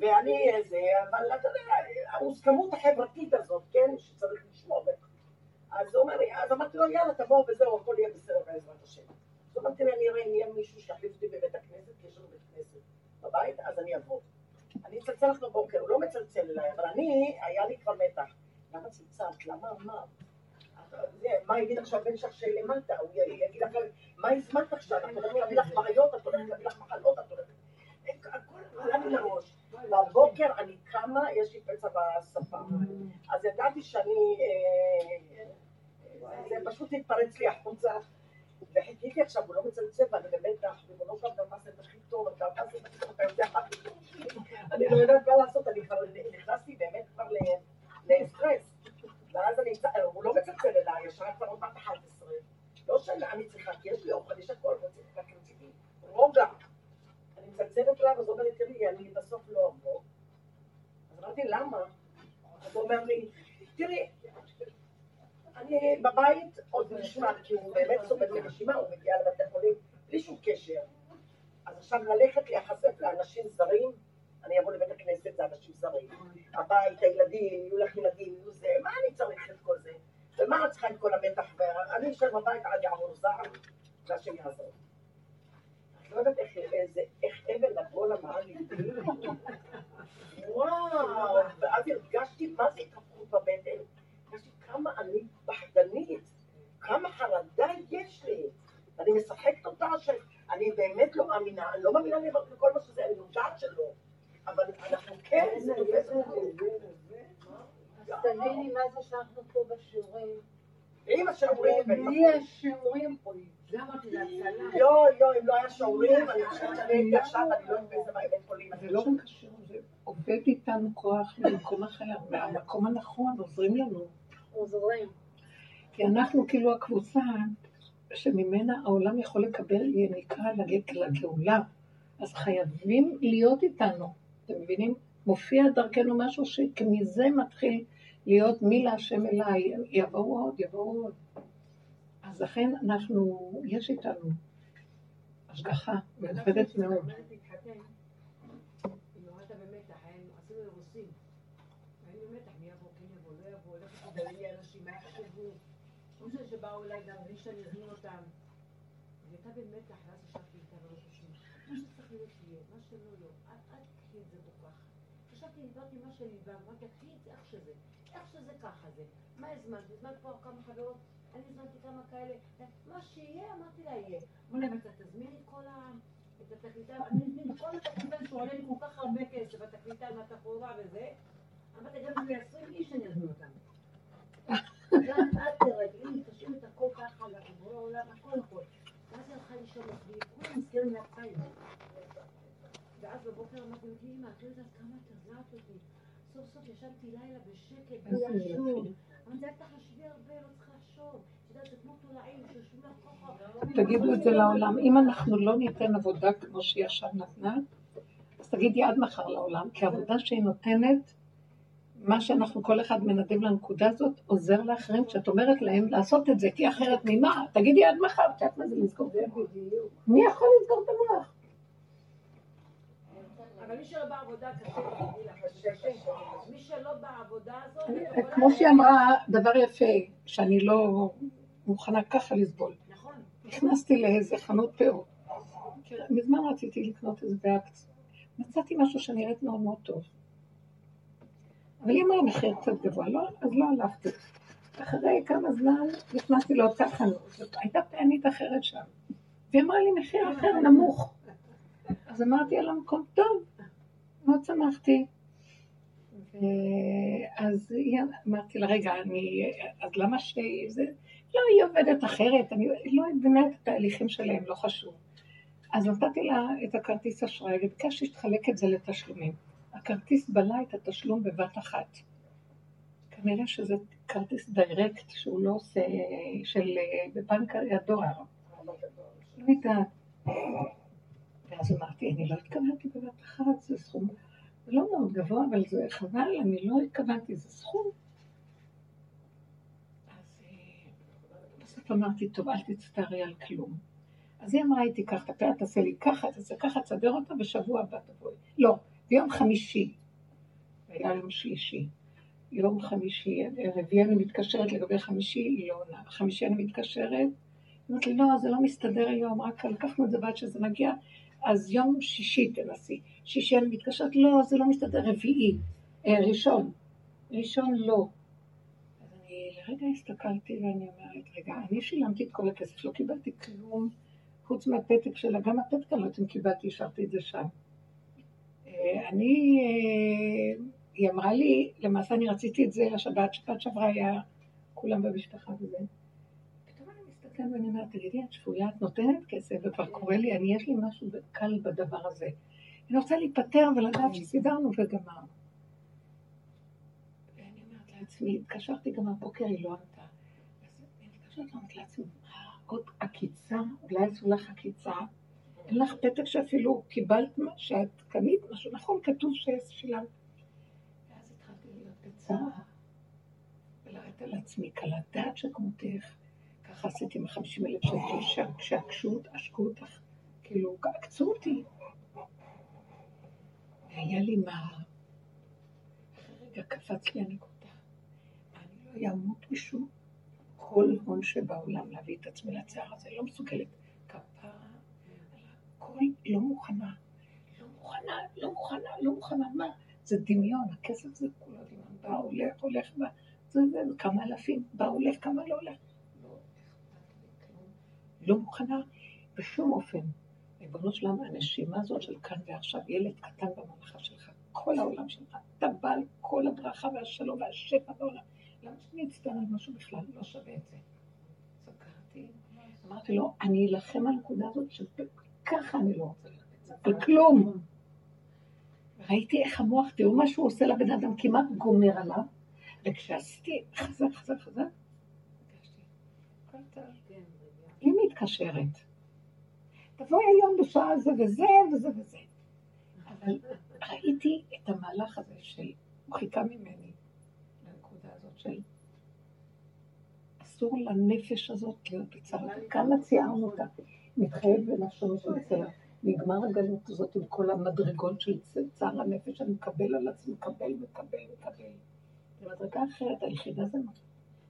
ואני זה, אבל אתה יודע, המוסכמות החברתית הזאת, כן, שצריך לשמור בטח. אז הוא אומר לי, אז אמרתי לו, יאללה, תבוא וזהו, הכל יהיה בסדר בעזרת השם. אז אמרתי לי, אני אראה אם יהיה מישהו שיחליף אותי בבית הכנסת, כי יש לנו בית כנסת בבית, אז אני אבוא. אני אצלצל לך בבוקר, הוא לא מצלצל אליי, אבל אני, היה לי כבר מתח. למה צלצלת? למה מה? מה יגיד עכשיו הבן שלך שלמטה? הוא יגיד לך, מה הזמנת עכשיו? את הולכת להביא לך בעיות, את הולכת להביא לך מחלות, את הולכת... הכל עלה לי לראש. בבוקר אני קמה, יש לי פצע בשפה. אז ידעתי שאני... אה, זה פשוט התפרץ לי החוצה. וחיכיתי עכשיו, הוא לא מצלצל, ואני במתח, זה הכי טוב, אתה מה זה הכי טוב, אתה יודע מה זה אני לא יודעת מה לעשות, אני כבר נכנסתי באמת כבר ל- לסטרס. ואז אני, הוא לא מצלצל אליי, השעה כבר עוד מעט 11. לא שאני צריכה, כי יש לי אוכל, יש הכל, רציתי- רק רציתי רוגע. אני מצלצלת אליו, אז הוא אומר לי, תראי, אני בסוף לא אבוא. אז אמרתי, למה? אז הוא אומר לי, תראי, אני בבית עוד נשמע, כי הוא באמת סובל מנשימה, הוא מגיע לבתי חולים בלי שום קשר. אז עכשיו ללכת להיחשף לאנשים זרים, אני אבוא לבית הכנסת, זה אנשים זרים. הבית, הילדים, יהיו לך ילדים, יהיו זה, מה אני צריך את כל זה? ומה את צריכה את כל המתח? ואני אשב בבית עד יעבור זעם, והשם יעזור. את לא יודעת איך, אבל לבוא למען ליבי. וואו, ואז הרגשתי מה זה התהפכות בבטן. הרגשתי כמה אני פחדנית, כמה חרדה יש לי. אני משחקת אותה שאני באמת לא מאמינה, אני לא מאמינה לכל מה שזה, אני יודעת שלא. אבל אנחנו כן, זה תופס אותנו. אז תביני מה זה שאנחנו פה בשיעורים. עם השיעורים, בלי השיעורים. יואו, יואו, אם לא היה שיעורים, אני חושבת שאני הייתי עכשיו, אני לא יודעת באיזה בית חולים. זה לא רק זה עובד איתנו כוח ממקום אחר, מהמקום הנכון, עוזרים לנו. עוזרים. כי אנחנו כאילו הקבוצה שממנה העולם יכול לקבל יניקה לג- לגאולה. אז חייבים להיות איתנו. אתם מבינים? מופיע דרכנו משהו שמזה מתחיל להיות מי להשם אליי. יבואו עוד, יבואו עוד. אז לכן אנחנו, יש איתנו השגחה מיוחדת מאוד. לא לא. לא שבאו אליי גם בלי שאני אזמין אותם. היא הייתה במתח, ואז ישבתי איתה ולא חושבים. מה שצריך להיות יהיה, מה שלא לא. תקחי את זה כל כך. חשבתי, דיברתי מה שלי, ואמרתי, קחי את זה איך שזה. איך שזה ככה זה. מה הזמנת? הזמנת פה כמה חברות, אני הזמנתי כמה כאלה. מה שיהיה, אמרתי לה, יהיה. אמרו להם, אתה תזמין את כל ה... את התקליטן, אני אזמין את כל התקליטן שעולה לי כל כך הרבה כסף, התקליטן והתחבורה וזה. אמרתי, גם אם זה 20 איש אני אזמין אותם. גם את תרגלי, תשאיר את הכל ככה, לבורא עולם, הכל הכל. ואז היא הלכה לישון אצלי, כולם מסכנים מהחיים. ואז בבוקר אמרתי לי, אמא, את לא יודעת כמה את עזרת אותי. סוף סוף ישנתי לילה בשקט, בלי לחשוב. אמרתי, אל תחשבי הרבה, לא צריכה לחשוב. את. תגידו את זה לעולם. אם אנחנו לא ניתן עבודה כמו שהיא עכשיו נתנה, אז תגידי עד מחר לעולם, כי העבודה שהיא נותנת, מה שאנחנו, כל אחד מנדב לנקודה הזאת, עוזר לאחרים כשאת אומרת להם לעשות את זה, כי אחרת ממה? תגידי עד מחר, את יודעת מה זה לסגור את המוח? מי יכול לסגור את המוח? אבל מי שלא בעבודה קשה, תדעי לך, קשה. מי שלא בעבודה הזאת... אני- כמו שהיא אמרה, דבר יפה, שאני לא מוכנה ככה לסבול. נכון. נכנסתי לאיזה חנות פאות. מזמן רציתי לקנות איזה באקט. מצאתי משהו שנראית מאוד מאוד טוב. אבל היא אמרה מחיר קצת גבוה, לא, אז לא הלכתי. אחרי כמה זמן נכנסתי לאותה חנות, זאת הייתה פענית אחרת שם. והיא אמרה לי מחיר אחר נמוך. אז אמרתי על המקום, טוב, מאוד שמחתי. ואז היא- אמרתי לה, רגע, אני, אז למה ש... זה, לא, היא עובדת אחרת, אני לא מבינה את התהליכים שלהם, לא חשוב. אז נתתי לה את הכרטיס אשראי וביקשתי שתחלק את זה לתשלומים. הכרטיס בלע את התשלום בבת אחת. כנראה שזה כרטיס דיירקט שהוא לא עושה, של בבנק הדואר. לא יודעת. ואז אמרתי, אני לא התכוונתי בבת אחת, זה סכום לא מאוד גבוה, אבל זה חבל, אני לא התכוונתי, זה סכום. אז אה, בסוף אמרתי, טוב, אל תצטערי על כלום. אז היא אמרה, היא תיקח את הפאה, תעשה לי ככה, תעשה ככה, תסדר אותה, בשבוע הבא תבואי. לא, ביום חמישי, היה יום שלישי. יום חמישי, רביעי אני מתקשרת לגבי חמישי, היא לא עונה. חמישי אני מתקשרת, היא אומרת לי, לא, זה לא מסתדר היום, רק לקחנו את זה ועד שזה מגיע, אז יום שישי תנסי. שישי אני מתקשרת, לא, זה לא מסתדר, רביעי, אה, ראשון. ראשון לא. אז אני לרגע הסתכלתי ואני אומרת, רגע, אני שילמתי את כל הכסף, לא קיבלתי כלום, חוץ מהפתק שלה, גם הפתק אני לא יודעת אם קיבלתי, השארתי את זה שם. אה, אני, אה, היא אמרה לי, למעשה אני רציתי את זה לשבת, שבת שעברה היה כולם במשפחה וזה. מסתכלת ואני אומרת, תגידי, את שפויה, את נותנת כסף, וכבר קורה לי, אני, יש לי משהו קל בדבר הזה. אני רוצה להיפטר ולדעת שסידרנו וגמרנו. ואני אומרת לעצמי, התקשרתי גם הבוקר, היא לא ענתה. אז אני מתקשרת ואומרת לעצמי, עוד עקיצה? אולי עשו לך עקיצה? אין לך פתק שאפילו קיבלת, מה- שאת קנית משהו, נכון, כתוב ששילמת. ואז התחלתי להיות בצער, ולרדת על עצמי, קלת דעת שכמותך. עשיתי מ-50 אלף שקל, שעקשו, עשקו אותך, כאילו, עקצו אותי. והיה לי מה... רגע קפץ לי הנקודה. אני לא אמות משום כל הון שבעולם להביא את עצמי לצער הזה, לא מסוגלת. כפרה על הכל לא מוכנה. לא מוכנה, לא מוכנה, לא מוכנה. מה? זה דמיון, הכסף זה כולו דמיון. בא, הולך, הולך, בא. זה, זה, זה כמה אלפים, בא, הולך, כמה לא הולך. לא אכפת לי כלום. לא מוכנה בשום אופן. ריבונו שלם, הנשימה הזאת של כאן ועכשיו, ילד קטן בממלכה שלך, כל העולם שלך, אתה בעל כל הברכה והשלום והשפע בעולם. למה שאני אצטער על משהו בכלל? לא שווה את זה. סגרתי, אמרתי לו, אני אלחם על הנקודה הזאת שככה אני לא רוצה ללכת על כלום. ראיתי איך המוח, תראו מה שהוא עושה לבן אדם, כמעט גומר עליו, וכשעשיתי חזק, חזק, חזק, הרגשתי, הכל טוב. היא מתקשרת. תבואי היום בשעה זה וזה וזה וזה. אבל ראיתי את המהלך הזה של, הוא חיכה ממני לנקודה הזאת של אסור לנפש הזאת להיות בצער. כמה ציירנו אותה. מתחייב בלשון של צער. נגמר הגלות הזאת עם כל המדרגות של צער הנפש, אני מקבל על עצמי, מקבל, מקבל, מקבל. במדרגה אחרת, היחידה זה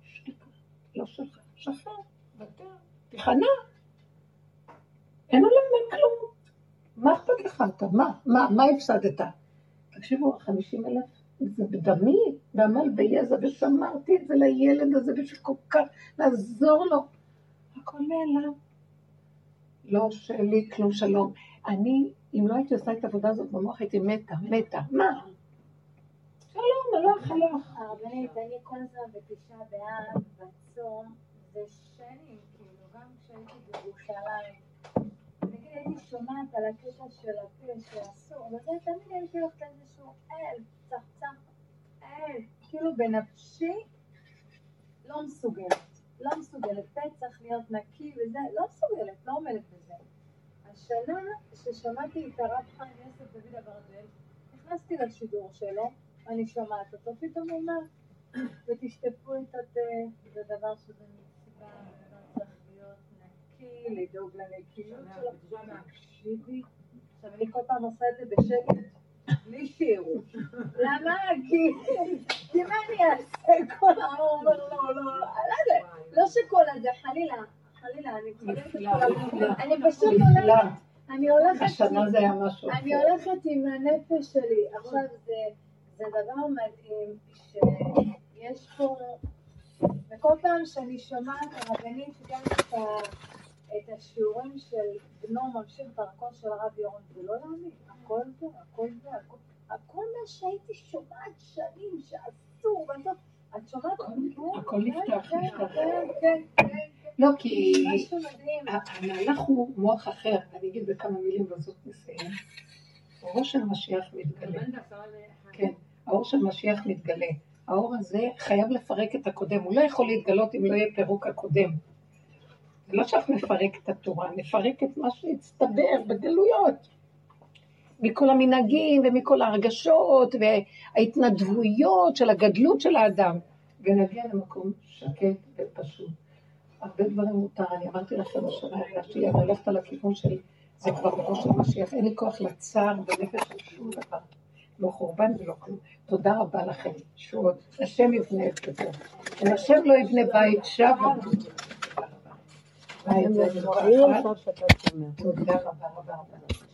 שתיקה, לא שלך, שחרר, ותר, תיכנע. אין עולם, אין כלום. מה אכפת לך אתה? מה? מה? מה הפסדת? תקשיבו, החמישים אלף זה בדמי, בעמל ויזע, ושמרתי את זה לילד הזה בשביל כל כך לעזור לו. הכל נעלם. לא שלי כלום שלום. אני, אם לא הייתי עושה את העבודה הזאת במוח, הייתי מתה, מתה. מה? שלום, הלך, הלך. הרבנית, אני כל הזמן בתשעה באב, בצום, כאילו, גם כשהייתי בירושלים, נגיד הייתי שומעת על הקטע של הפה שאסור, וזה תמיד הייתי הולכת לאיזשהו אל, צחצח, אין, כאילו בנפשי לא מסוגלת. לא מסוגלת. פה להיות נקי וזה, לא מסוגלת, לא עומדת בזה. השנה ששמעתי את הרב חיים יוסף דוד אברדל, נכנסתי לשידור שלו, אני שומעת אותו, פתאום הוא אומר, ותשטפו את התה, זה דבר שזה נקי, לדאוג לנקיות שלו. תקשיבי, עכשיו אני כל פעם עושה את זה בשקט, בלי שיראו. למה? כי, מה אני אעשה? כל העם אומר לא, לא, לא, לא, לא שכל הזה, חלילה, חלילה, אני פשוט. הולכת, אני הולכת, השנה זה היה משהו אני. הולכת עם הנפש שלי. עכשיו זה, דבר מדהים שיש פה, וכל פעם שאני שומעת הרבנית גם את, ה, את השיעורים של בנו ממשיך דרכו של הרב יורון, זה לא להאמין, הכל זה, הכל זה, הכל, הכל מה שהייתי שומעת שנים שאסור, ואסור, את שומעת? כן, הכל נפתח, כן, נפתח. כן, כן, כן, לא, כי. המהלך הוא מוח אחר, אני אגיד בכמה מילים בזאת נסיים. האור של משיח מתגלה. כן, האור של משיח מתגלה. האור הזה חייב לפרק את הקודם, הוא לא יכול להתגלות אם לא יהיה פירוק הקודם. זה לא שאנחנו נפרק את התורה, נפרק את מה שהצטבר בגלויות. מכל המנהגים ומכל ההרגשות וההתנדבויות של הגדלות של האדם, ונגיע למקום שקט ופשוט. הרבה דברים מותר, אני אמרתי לכם השנה, הרגשתי, אני הולכת על הכיוון של זה כבר בראש של משיח, אין לי כוח לצער בנפש של שום דבר, לא חורבן ולא כלום. תודה רבה לכם, שועות, השם יבנה את ביתו. אם השם לא יבנה בית, שב יבנה. בית זה דבר אחד. תודה רבה רבה רבה.